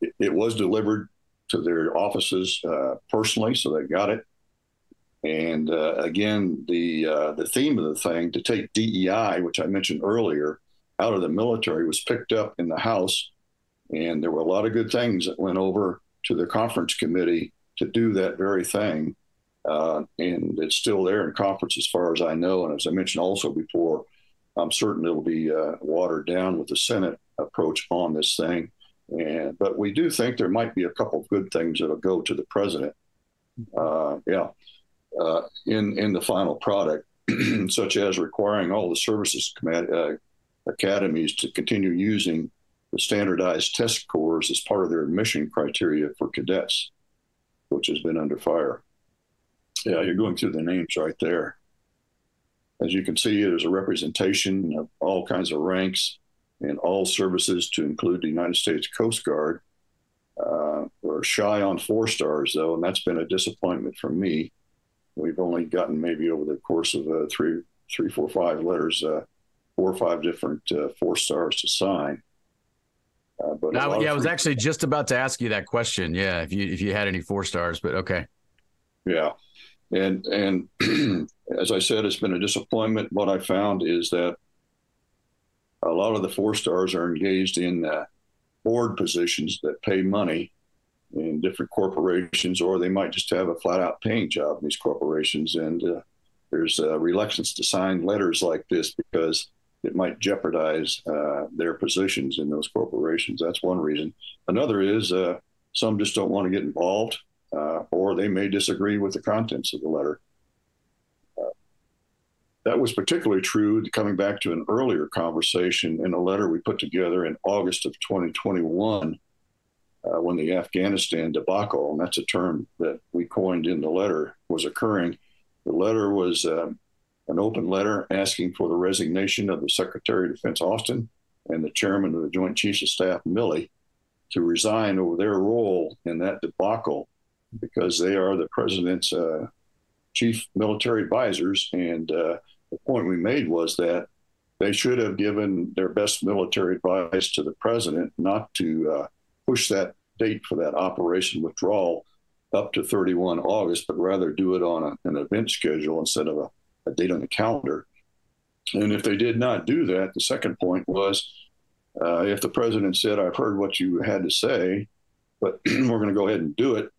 it, it, was delivered to their offices uh, personally, so they got it. And uh, again, the uh, the theme of the thing to take DEI, which I mentioned earlier, out of the military was picked up in the House. And there were a lot of good things that went over to the conference committee to do that very thing. Uh, and it's still there in conference as far as I know. And as I mentioned also before, I'm certain it'll be uh, watered down with the Senate approach on this thing. And but we do think there might be a couple of good things that'll go to the president. Uh, yeah, uh, in in the final product, such as requiring all the services committee, uh, academies to continue using the standardized test scores as part of their admission criteria for cadets, which has been under fire. Yeah, you're going through the names right there. As you can see, there's a representation of all kinds of ranks and all services to include the United States Coast Guard. Uh, we're shy on four stars, though, and that's been a disappointment for me. We've only gotten maybe over the course of uh, three, three, four, five letters, uh, four or five different uh, four stars to sign. Uh, but yeah, I was actually just about to ask you that question. Yeah, if you if you had any four stars, but okay. Yeah, and and as I said, it's been a disappointment. What I found is that a lot of the four stars are engaged in uh, board positions that pay money in different corporations, or they might just have a flat out paying job in these corporations. And uh, there's a reluctance to sign letters like this because it might jeopardize uh, their positions in those corporations. That's one reason. Another is uh, some just don't want to get involved, uh, or they may disagree with the contents of the letter. That was particularly true coming back to an earlier conversation in a letter we put together in August of 2021 uh, when the Afghanistan debacle, and that's a term that we coined in the letter, was occurring. The letter was um, an open letter asking for the resignation of the Secretary of Defense Austin and the Chairman of the Joint Chiefs of Staff Milley to resign over their role in that debacle because they are the president's uh, chief military advisors. And uh, the point we made was that they should have given their best military advice to the president not to uh, push that date for that operation withdrawal up to 31 August, but rather do it on a, an event schedule instead of a, a date on the calendar. And if they did not do that, the second point was uh, if the president said, I've heard what you had to say, but we're going to go ahead and do it.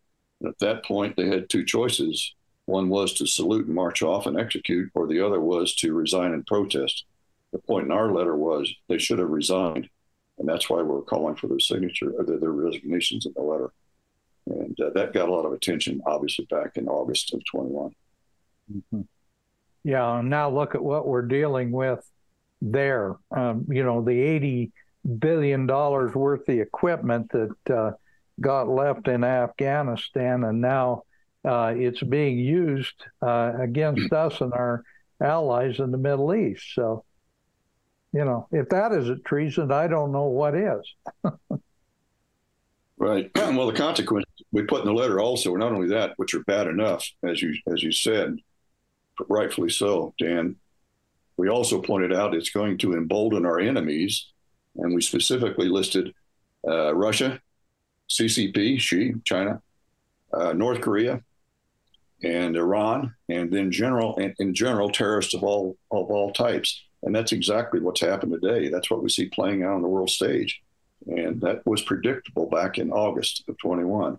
At that point, they had two choices. One was to salute and march off and execute, or the other was to resign and protest. The point in our letter was they should have resigned and that's why we're calling for their signature or their, their resignations in the letter. And uh, that got a lot of attention, obviously, back in August of 21. Mm-hmm. Yeah, and now look at what we're dealing with there. Um, you know, the 80 billion dollars worth of equipment that uh, got left in Afghanistan, and now uh, it's being used uh, against us and our allies in the Middle East. So you know, if that isn't treason, I don't know what is. right. Well, the consequences we put in the letter also are not only that, which are bad enough, as you as you said, rightfully so, Dan. We also pointed out it's going to embolden our enemies, and we specifically listed uh, Russia, CCP, Xi, China, uh, North Korea, and Iran, and then general in, in general terrorists of all of all types. And that's exactly what's happened today. That's what we see playing out on the world stage. And that was predictable back in August of 21.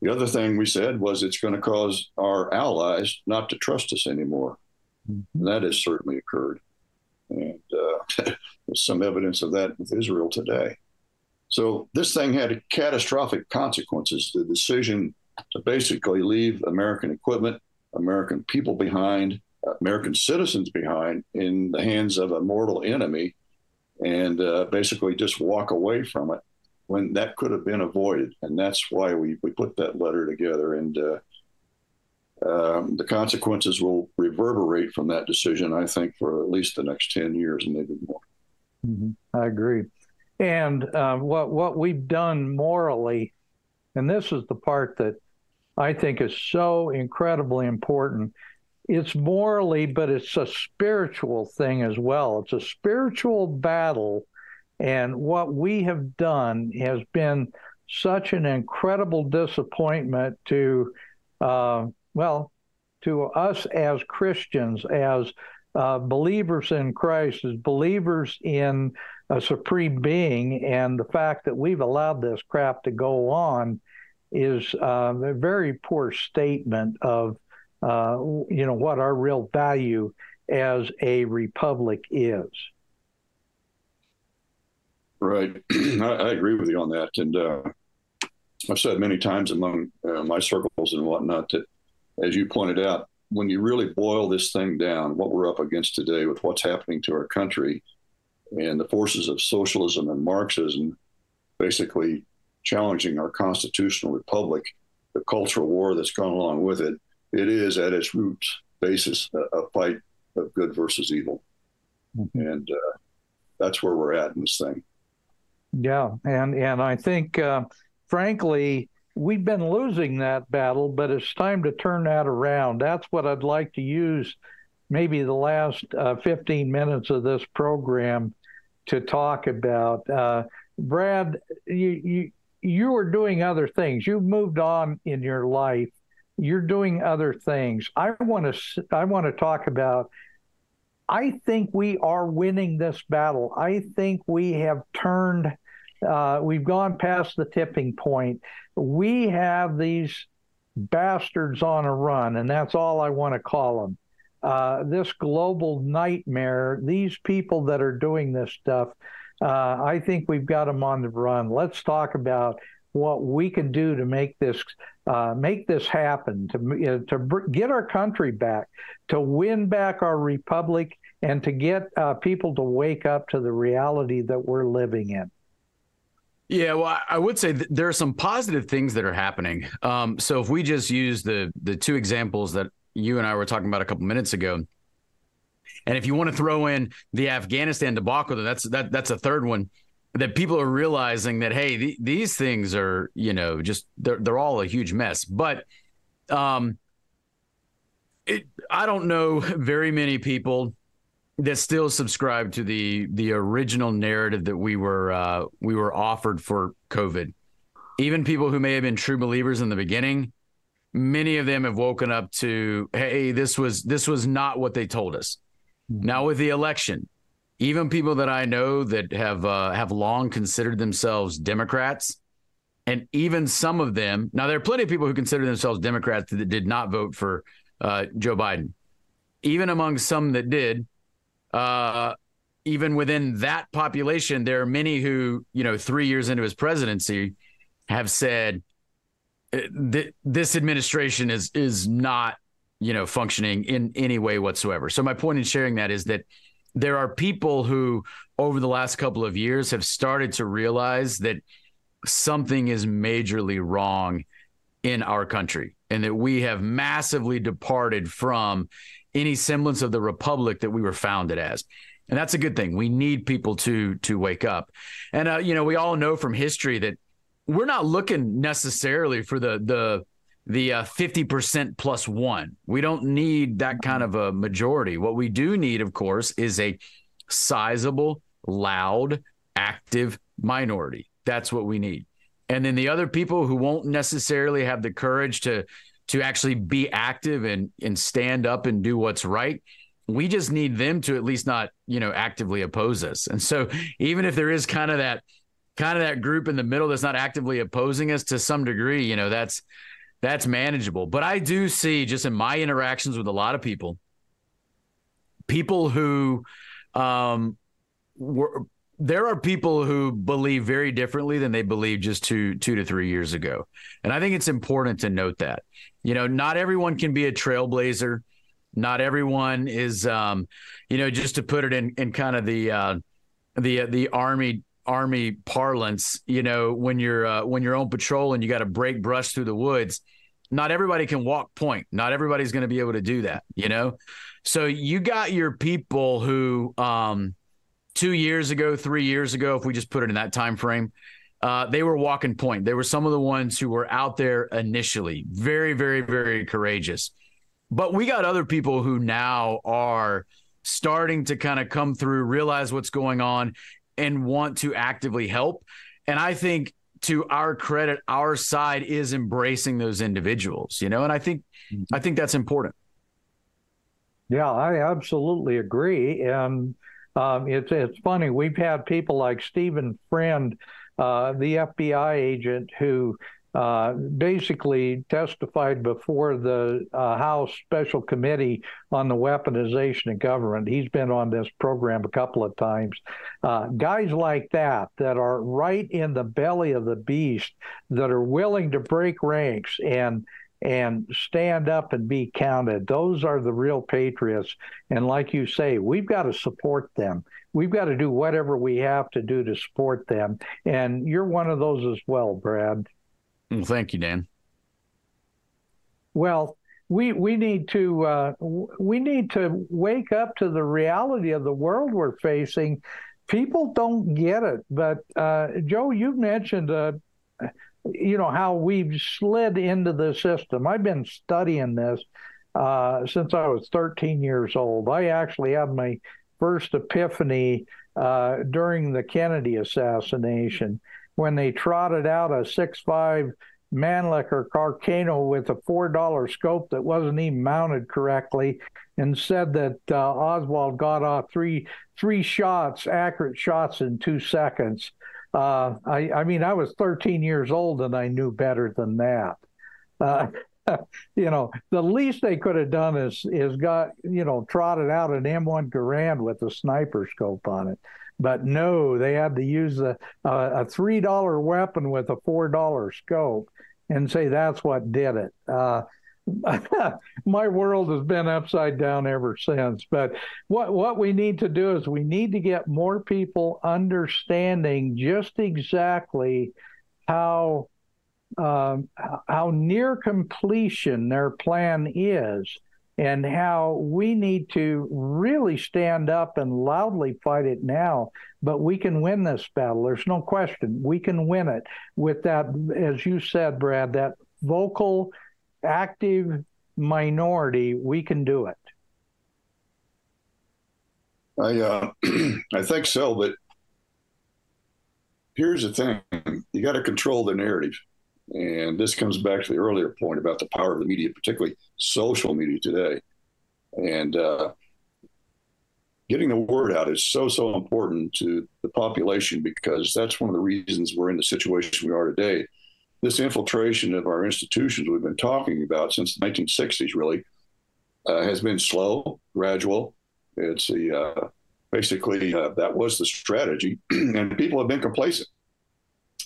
The other thing we said was it's going to cause our allies not to trust us anymore. Mm-hmm. That has certainly occurred. And uh, there's some evidence of that with Israel today. So this thing had catastrophic consequences. The decision to basically leave American equipment, American people behind, American citizens behind in the hands of a mortal enemy and uh, basically just walk away from it when that could have been avoided. And that's why we, we put that letter together. And uh, um, the consequences will reverberate from that decision, I think, for at least the next 10 years and maybe more. Mm-hmm. I agree. And uh, what, what we've done morally, and this is the part that I think is so incredibly important, it's morally, but it's a spiritual thing as well. It's a spiritual battle. And what we have done has been such an incredible disappointment to, uh, well, to us as Christians, as uh, believers in Christ, as believers in a supreme being, and the fact that we've allowed this crap to go on is uh, a very poor statement of uh, you know, what our real value as a republic is. Right. I, I, agree with you on that. And uh, I've said many times among uh, my circles and whatnot that, as you pointed out, when you really boil this thing down, what we're up against today with what's happening to our country and the forces of socialism and Marxism basically challenging our constitutional republic, the cultural war that's gone along with it, it is at its roots basis a, a fight of good versus evil, mm-hmm. and uh, that's where we're at in this thing. Yeah, and and I think, uh, frankly, we've been losing that battle, but it's time to turn that around. That's what I'd like to use, maybe the last uh, 15 minutes of this program, to talk about. Uh, Brad, you you you are doing other things. You've moved on in your life. You're doing other things. I want to I want to talk about I think we are winning this battle. I think we have turned, uh, we've gone past the tipping point. We have these bastards on a run, and that's all I want to call them. Uh, this global nightmare, these people that are doing this stuff, uh, I think we've got them on the run. Let's talk about what we can do to make this uh, make this happen, to uh, to br- get our country back, to win back our republic, and to get uh, people to wake up to the reality that we're living in. Yeah, well, I would say there are some positive things that are happening. Um, so if we just use the the two examples that you and I were talking about a couple minutes ago, and if you want to throw in the Afghanistan debacle, that's that that's a third one that people are realizing that hey, th- these things are you know just they're they're all a huge mess. But um, it, I don't know very many people that still subscribe to the the original narrative that we were uh, we were offered for COVID. Even people who may have been true believers in the beginning, many of them have woken up to hey, this was this was not what they told us. Mm-hmm. Now with the election, even people that I know that have uh, have long considered themselves Democrats, and even some of them now there are plenty of people who consider themselves Democrats that did not vote for uh, Joe Biden. Even among some that did, uh, even within that population, there are many who you know three years into his presidency have said uh, this administration is is not you know functioning in any way whatsoever. So my point in sharing that is that there are people who over the last couple of years have started to realize that something is majorly wrong in our country and that we have massively departed from any semblance of the republic that we were founded as. And that's a good thing. We need people to to wake up. And uh, you know we all know from history that we're not looking necessarily for the the the uh, 50% plus one. We don't need that kind of a majority. What we do need, of course, is a sizable, loud, active minority. That's what we need. And then the other people who won't necessarily have the courage to to actually be active and and stand up and do what's right, we just need them to at least not, you know, actively oppose us. And so even if there is kind of that kind of that group in the middle that's not actively opposing us to some degree, you know, that's that's manageable. But I do see just in my interactions with a lot of people, people who um, were there are people who believe very differently than they believed just two two to three years ago, and I think it's important to note that. You know, not everyone can be a trailblazer. Not everyone is, um, you know, just to put it in in kind of the uh, the the army army parlance, you know, when you're uh, when you're on patrol and you got to break brush through the woods, not everybody can walk point. Not everybody's going to be able to do that, you know. So you got your people who, um, two years ago, three years ago, if we just put it in that time frame, uh, they were walking point. They were some of the ones who were out there initially, very, very, very courageous. But we got other people who now are starting to kind of come through, realize what's going on, and want to actively help. And I think to our credit, our side is embracing those individuals, you know, and I think mm-hmm. I think that's important. Yeah, I absolutely agree. And um, it's it's funny. We've had people like Stephen Friend, uh, the FBI agent, who uh, basically testified before the uh, House Special Committee on the Weaponization of Government. He's been on this program a couple of times. Uh, guys like that, that are right in the belly of the beast, that are willing to break ranks and and stand up and be counted. Those are the real patriots. And like you say, we've got to support them. We've got to do whatever we have to do to support them. And you're one of those as well, Brad. Well, thank you, Dan. Well, we we need to uh, we need to wake up to the reality of the world we're facing. People don't get it, but uh, Joe, you mentioned, uh, you know, how we've slid into the system. I've been studying this uh, since I was 13 years old. I actually had my first epiphany uh, during the Kennedy assassination when they trotted out a six-five Mannlicher Carcano with a $4 scope that wasn't even mounted correctly and said that uh, Oswald got off three three shots, accurate shots in two seconds. Uh, I, I, mean, I was 13 years old and I knew better than that. Uh, you know, the least they could have done is is got you know trotted out an M1 Garand with a sniper scope on it. But no, they had to use a, a, three dollar weapon with a four dollar scope and say that's what did it. Uh, my world has been upside down ever since. But what what we need to do is we need to get more people understanding just exactly how um, how near completion their plan is and how we need to really stand up and loudly fight it now. But we can win this battle. There's no question. We can win it with that, as you said, Brad, that vocal, active minority. We can do it. I uh, I think so, but here's the thing: you got to control the narrative. And this comes back to the earlier point about the power of the media, particularly social media today. And uh, getting the word out is so, so important to the population because that's one of the reasons we're in the situation we are today. This infiltration of our institutions we've been talking about since the 1960s really uh, has been slow, gradual. It's uh, basically uh, that was the strategy, and people have been complacent.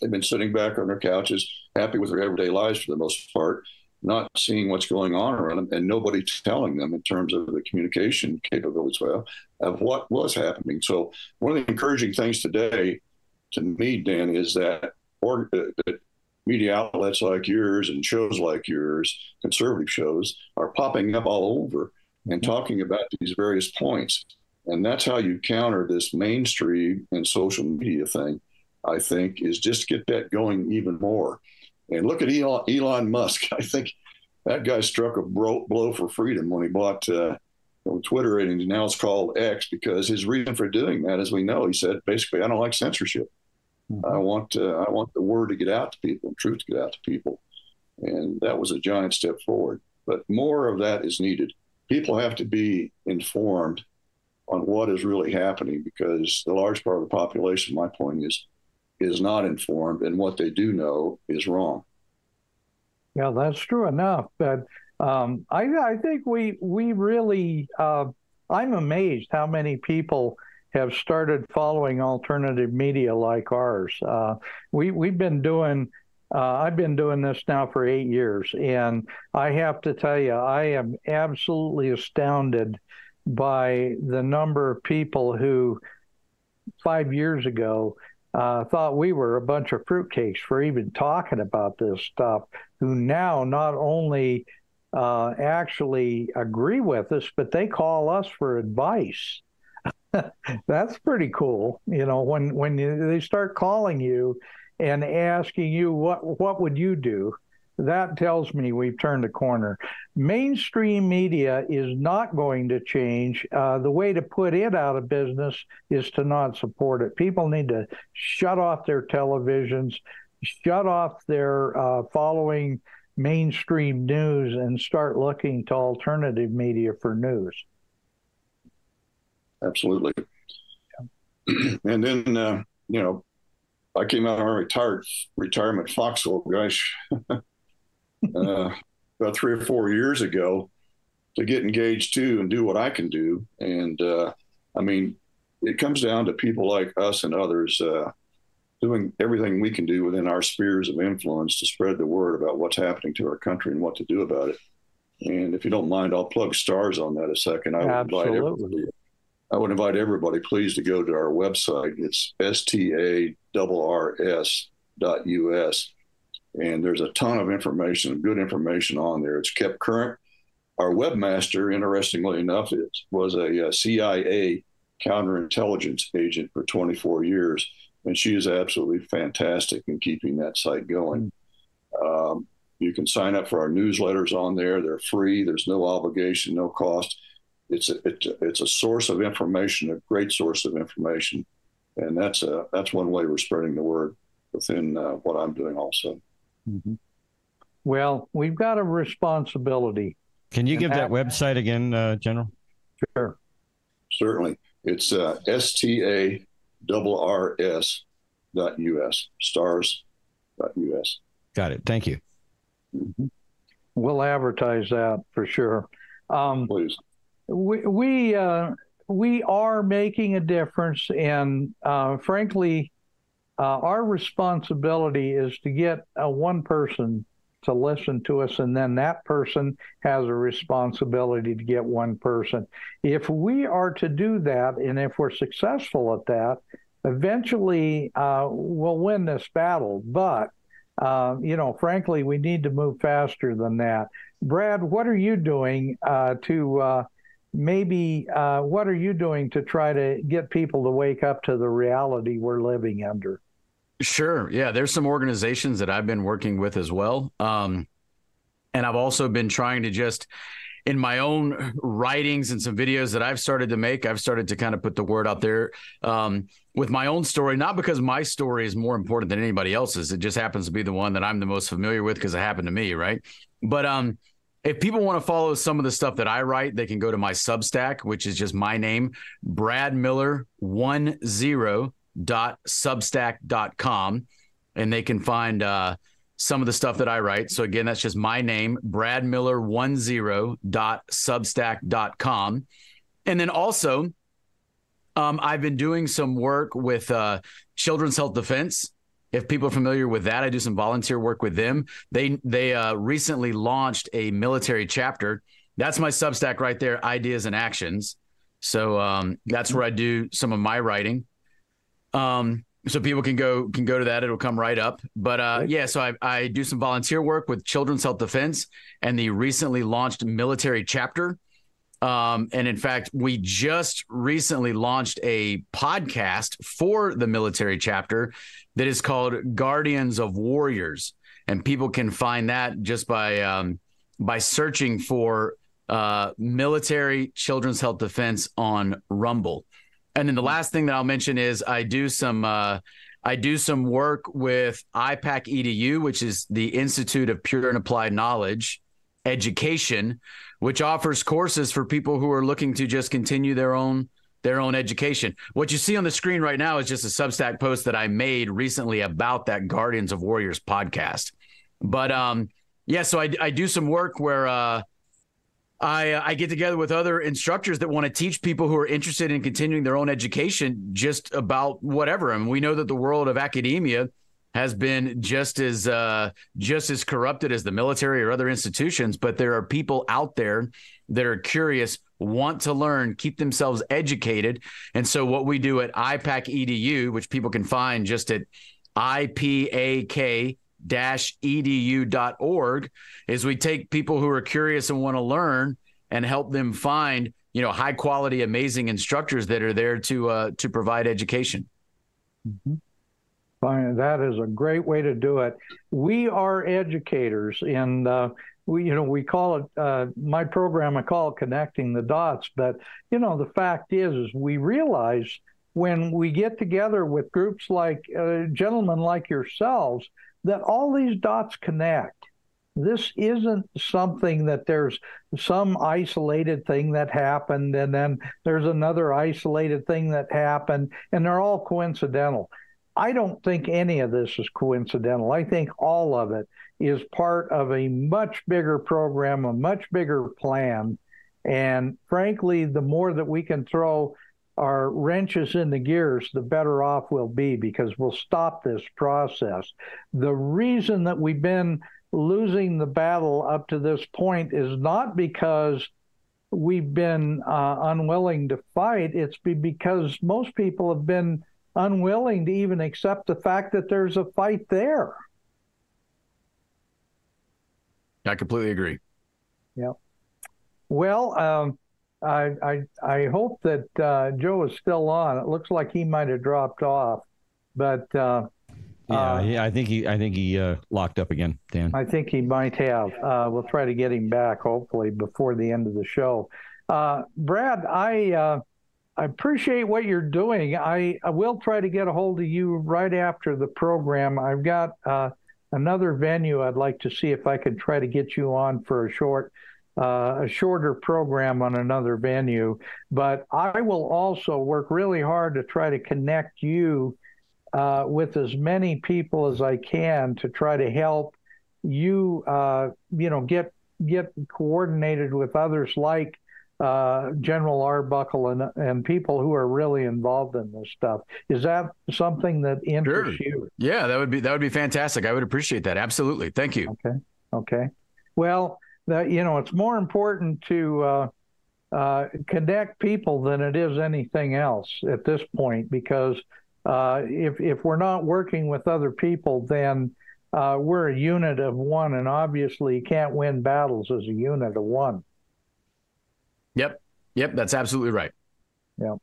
They've been sitting back on their couches, happy with their everyday lives for the most part, not seeing what's going on around them, and nobody telling them in terms of the communication capabilities well, of what was happening. So, one of the encouraging things today, to me, Dan, is that, or, uh, that media outlets like yours and shows like yours, conservative shows, are popping up all over and talking about these various points. And that's how you counter this mainstream and social media thing I think, is just get that going even more. And look at Elon, Elon Musk. I think that guy struck a bro, blow for freedom when he bought uh, Twitter, and now it's called X because his reason for doing that, as we know, he said basically, I don't like censorship. Mm-hmm. I want uh, I want the word to get out to people, and truth to get out to people, and that was a giant step forward. But more of that is needed. People have to be informed on what is really happening because the large part of the population, my point is, is not informed, and what they do know is wrong. Yeah, that's true enough. But um, I, I, think we we really uh, I'm amazed how many people have started following alternative media like ours. Uh, we we've been doing. Uh, I've been doing this now for eight years, and I have to tell you, I am absolutely astounded by the number of people who five years ago uh, thought we were a bunch of fruitcakes for even talking about this stuff, who now not only uh, actually agree with us, but they call us for advice. That's pretty cool, you know. When when you, they start calling you and asking you what what would you do, that tells me we've turned a corner. Mainstream media is not going to change. Uh, the way to put it out of business is to not support it. People need to shut off their televisions, shut off their uh, following mainstream news, and start looking to alternative media for news. Absolutely. Yeah. and then, uh, you know, I came out of my retired retirement foxhole, gosh, uh, about three or four years ago to get engaged too and do what I can do. And uh, I mean, it comes down to people like us and others uh, doing everything we can do within our spheres of influence to spread the word about what's happening to our country and what to do about it. And if you don't mind, I'll plug STARRS on that a second. I would Absolutely. invite everybody. I would invite everybody, please, to go to our website. It's starrs dot us and there's a ton of information, good information on there. It's kept current our webmaster, interestingly enough, was a, a CIA counterintelligence agent for 24 years, and she is absolutely fantastic in keeping that site going. Um, you can sign up for our newsletters on there; they're free. There's no obligation, no cost. It's a, it's a, it's a source of information, a great source of information, and that's a that's one way we're spreading the word within uh, what I'm doing also. Mm-hmm. Well, we've got a responsibility. Can you give that website again, uh, General? Sure. Certainly. It's uh, S-T-A-R-R-S dot U-S, starrs dot U-S. Got it. Thank you. Mm-hmm. We'll advertise that for sure. Um, Please. We, we, uh, we are making a difference, and uh, frankly, uh, our responsibility is to get a one person to listen to us, and then that person has a responsibility to get one person. If we are to do that, and if we're successful at that, eventually uh, we'll win this battle. But uh, you know, frankly, we need to move faster than that. Brad, what are you doing uh, to uh, maybe uh, what are you doing to try to get people to wake up to the reality we're living under? Sure. Yeah. There's some organizations that I've been working with as well. Um, and I've also been trying to just, in my own writings and some videos that I've started to make, I've started to kind of put the word out there um, with my own story, not because my story is more important than anybody else's. It just happens to be the one that I'm the most familiar with because it happened to me. Right. But, um, if people want to follow some of the stuff that I write, they can go to my Substack, which is just my name, Brad Miller one zero substack.com and they can find uh, some of the stuff that I write. So again, that's just my name, bradmiller10.substack.com. And then also, um, I've been doing some work with uh, Children's Health Defense. If people are familiar with that, I do some volunteer work with them. They they uh, recently launched a military chapter. That's my Substack right there, ideas and actions. So um, that's where I do some of my writing. Um, so people can go can go to that; it'll come right up. But uh, yeah, so I, I do some volunteer work with Children's Health Defense and the recently launched military chapter. Um, and in fact, we just recently launched a podcast for the military chapter that is called Guardians of Warriors, and people can find that just by um, by searching for uh, military Children's Health Defense on Rumble. And then the last thing that I'll mention is I do some uh, I do some work with IPAK EDU, which is the Institute of Pure and Applied Knowledge Education, which offers courses for people who are looking to just continue their own their own education. What you see on the screen right now is just a Substack post that I made recently about that Guardians of Warriors podcast. But um, yeah, so I, I do some work where uh, I, uh, I get together with other instructors that want to teach people who are interested in continuing their own education just about whatever. I mean, we know that the world of academia has been just as uh, just as corrupted as the military or other institutions, but there are people out there that are curious, want to learn, keep themselves educated, and so what we do at IPAK EDU, which people can find just at IPAK edu.org is we take people who are curious and want to learn and help them find you know high quality amazing instructors that are there to uh, to provide education mm-hmm. Fine. that is a great way to do it we are educators and uh, we you know we call it uh, my program i call it connecting the dots but you know the fact is is we realize when we get together with groups like uh, gentlemen like yourselves that all these dots connect. This isn't something that there's some isolated thing that happened and then there's another isolated thing that happened and they're all coincidental. I don't think any of this is coincidental. I think all of it is part of a much bigger program, a much bigger plan. And frankly, the more that we can throw our wrenches in the gears, the better off we'll be because we'll stop this process. The reason that we've been losing the battle up to this point is not because we've been uh, unwilling to fight, it's because most people have been unwilling to even accept the fact that there's a fight there. I completely agree. Yeah. Well, um, I, I I hope that uh, Joe is still on. It looks like he might have dropped off, but uh, yeah, uh, yeah, I think he I think he uh, locked up again, Dan. I think he might have. Uh, we'll try to get him back hopefully before the end of the show. Uh, Brad, I uh, I appreciate what you're doing. I, I will try to get a hold of you right after the program. I've got uh, another venue I'd like to see if I could try to get you on for a short uh, a shorter program on another venue. But I will also work really hard to try to connect you uh, with as many people as I can to try to help you, uh, you know, get get coordinated with others like uh, General Arbuckle and and people who are really involved in this stuff. Is that something that interests Sure. you? Yeah, that would be that would be fantastic. I would appreciate that. Absolutely. Thank you. Okay. Okay. Well, that you know, it's more important to uh, uh, connect people than it is anything else at this point because uh, if if we're not working with other people, then uh, we're a unit of one, and obviously you can't win battles as a unit of one. Yep. That's absolutely right. Yeah.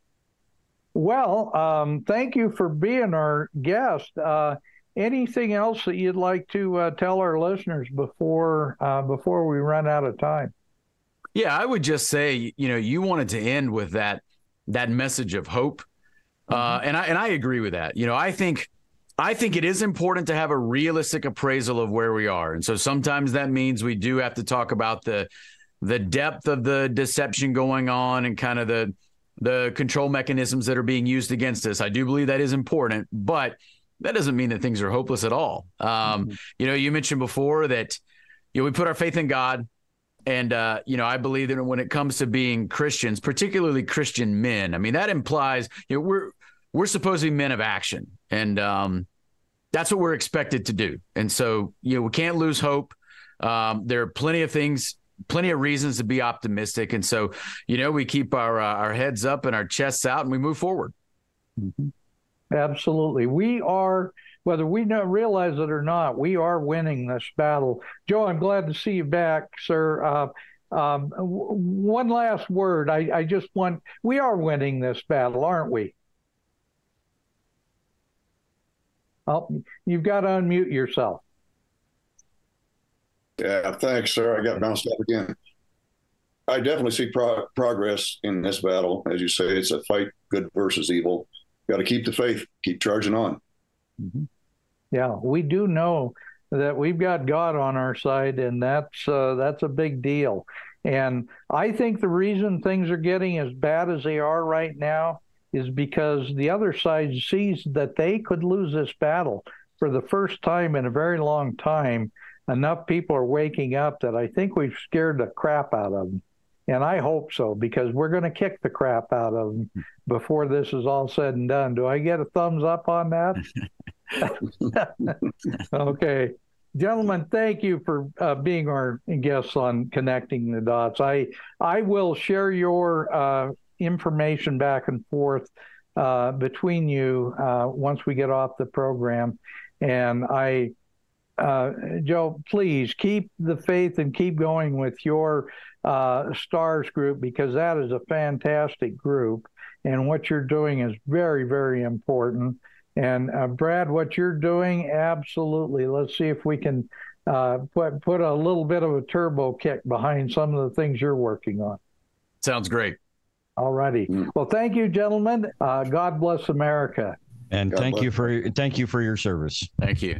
Well, um, thank you for being our guest. Uh, anything else that you'd like to uh, tell our listeners before uh, before we run out of time? Yeah, I would just say, you know, you wanted to end with that that message of hope, uh, and I and I agree with that. You know, I think I think it is important to have a realistic appraisal of where we are, and so sometimes that means we do have to talk about the the depth of the deception going on and kind of the the control mechanisms that are being used against us. I do believe that is important, but that doesn't mean that things are hopeless at all. Um, You know, you mentioned before that you know we put our faith in God, and uh, you know I believe that when it comes to being Christians, particularly Christian men, I mean that implies you know we're we're supposed to be men of action, and um, that's what we're expected to do. And so you know we can't lose hope. Um, there are plenty of things plenty of reasons to be optimistic and so you know we keep our uh, our heads up and our chests out and we move forward Absolutely. We are, whether we realize it or not, we are winning this battle. Joe, I'm glad to see you back, sir. Uh, um, w- one last word. I, I just want, we are winning this battle, aren't we? Oh, you've got to unmute yourself. Yeah, thanks, sir. I got bounced up again. I definitely see pro- progress in this battle. As you say, it's a fight good versus evil. Got to keep the faith, keep charging on. Yeah, we do know that we've got God on our side, and that's uh, that's a big deal. And I think the reason things are getting as bad as they are right now is because the other side sees that they could lose this battle for the first time in a very long time. Enough people are waking up that I think we've scared the crap out of them. And I hope so because we're going to kick the crap out of them before this is all said and done. Do I get a thumbs up on that? okay. Gentlemen, thank you for uh, being our guests on Connecting the Dots. I, I will share your uh, information back and forth uh, between you uh, once we get off the program. And I, uh, Joe, please keep the faith and keep going with your uh, STARRS group because that is a fantastic group. And what you're doing is very, very important. And uh, Brad, what you're doing, absolutely. Let's see if we can uh, put put a little bit of a turbo kick behind some of the things you're working on. sounds great All righty. Mm. Well, thank you, gentlemen. Uh, God bless America. And God thank bless. you for thank you for your service. thank you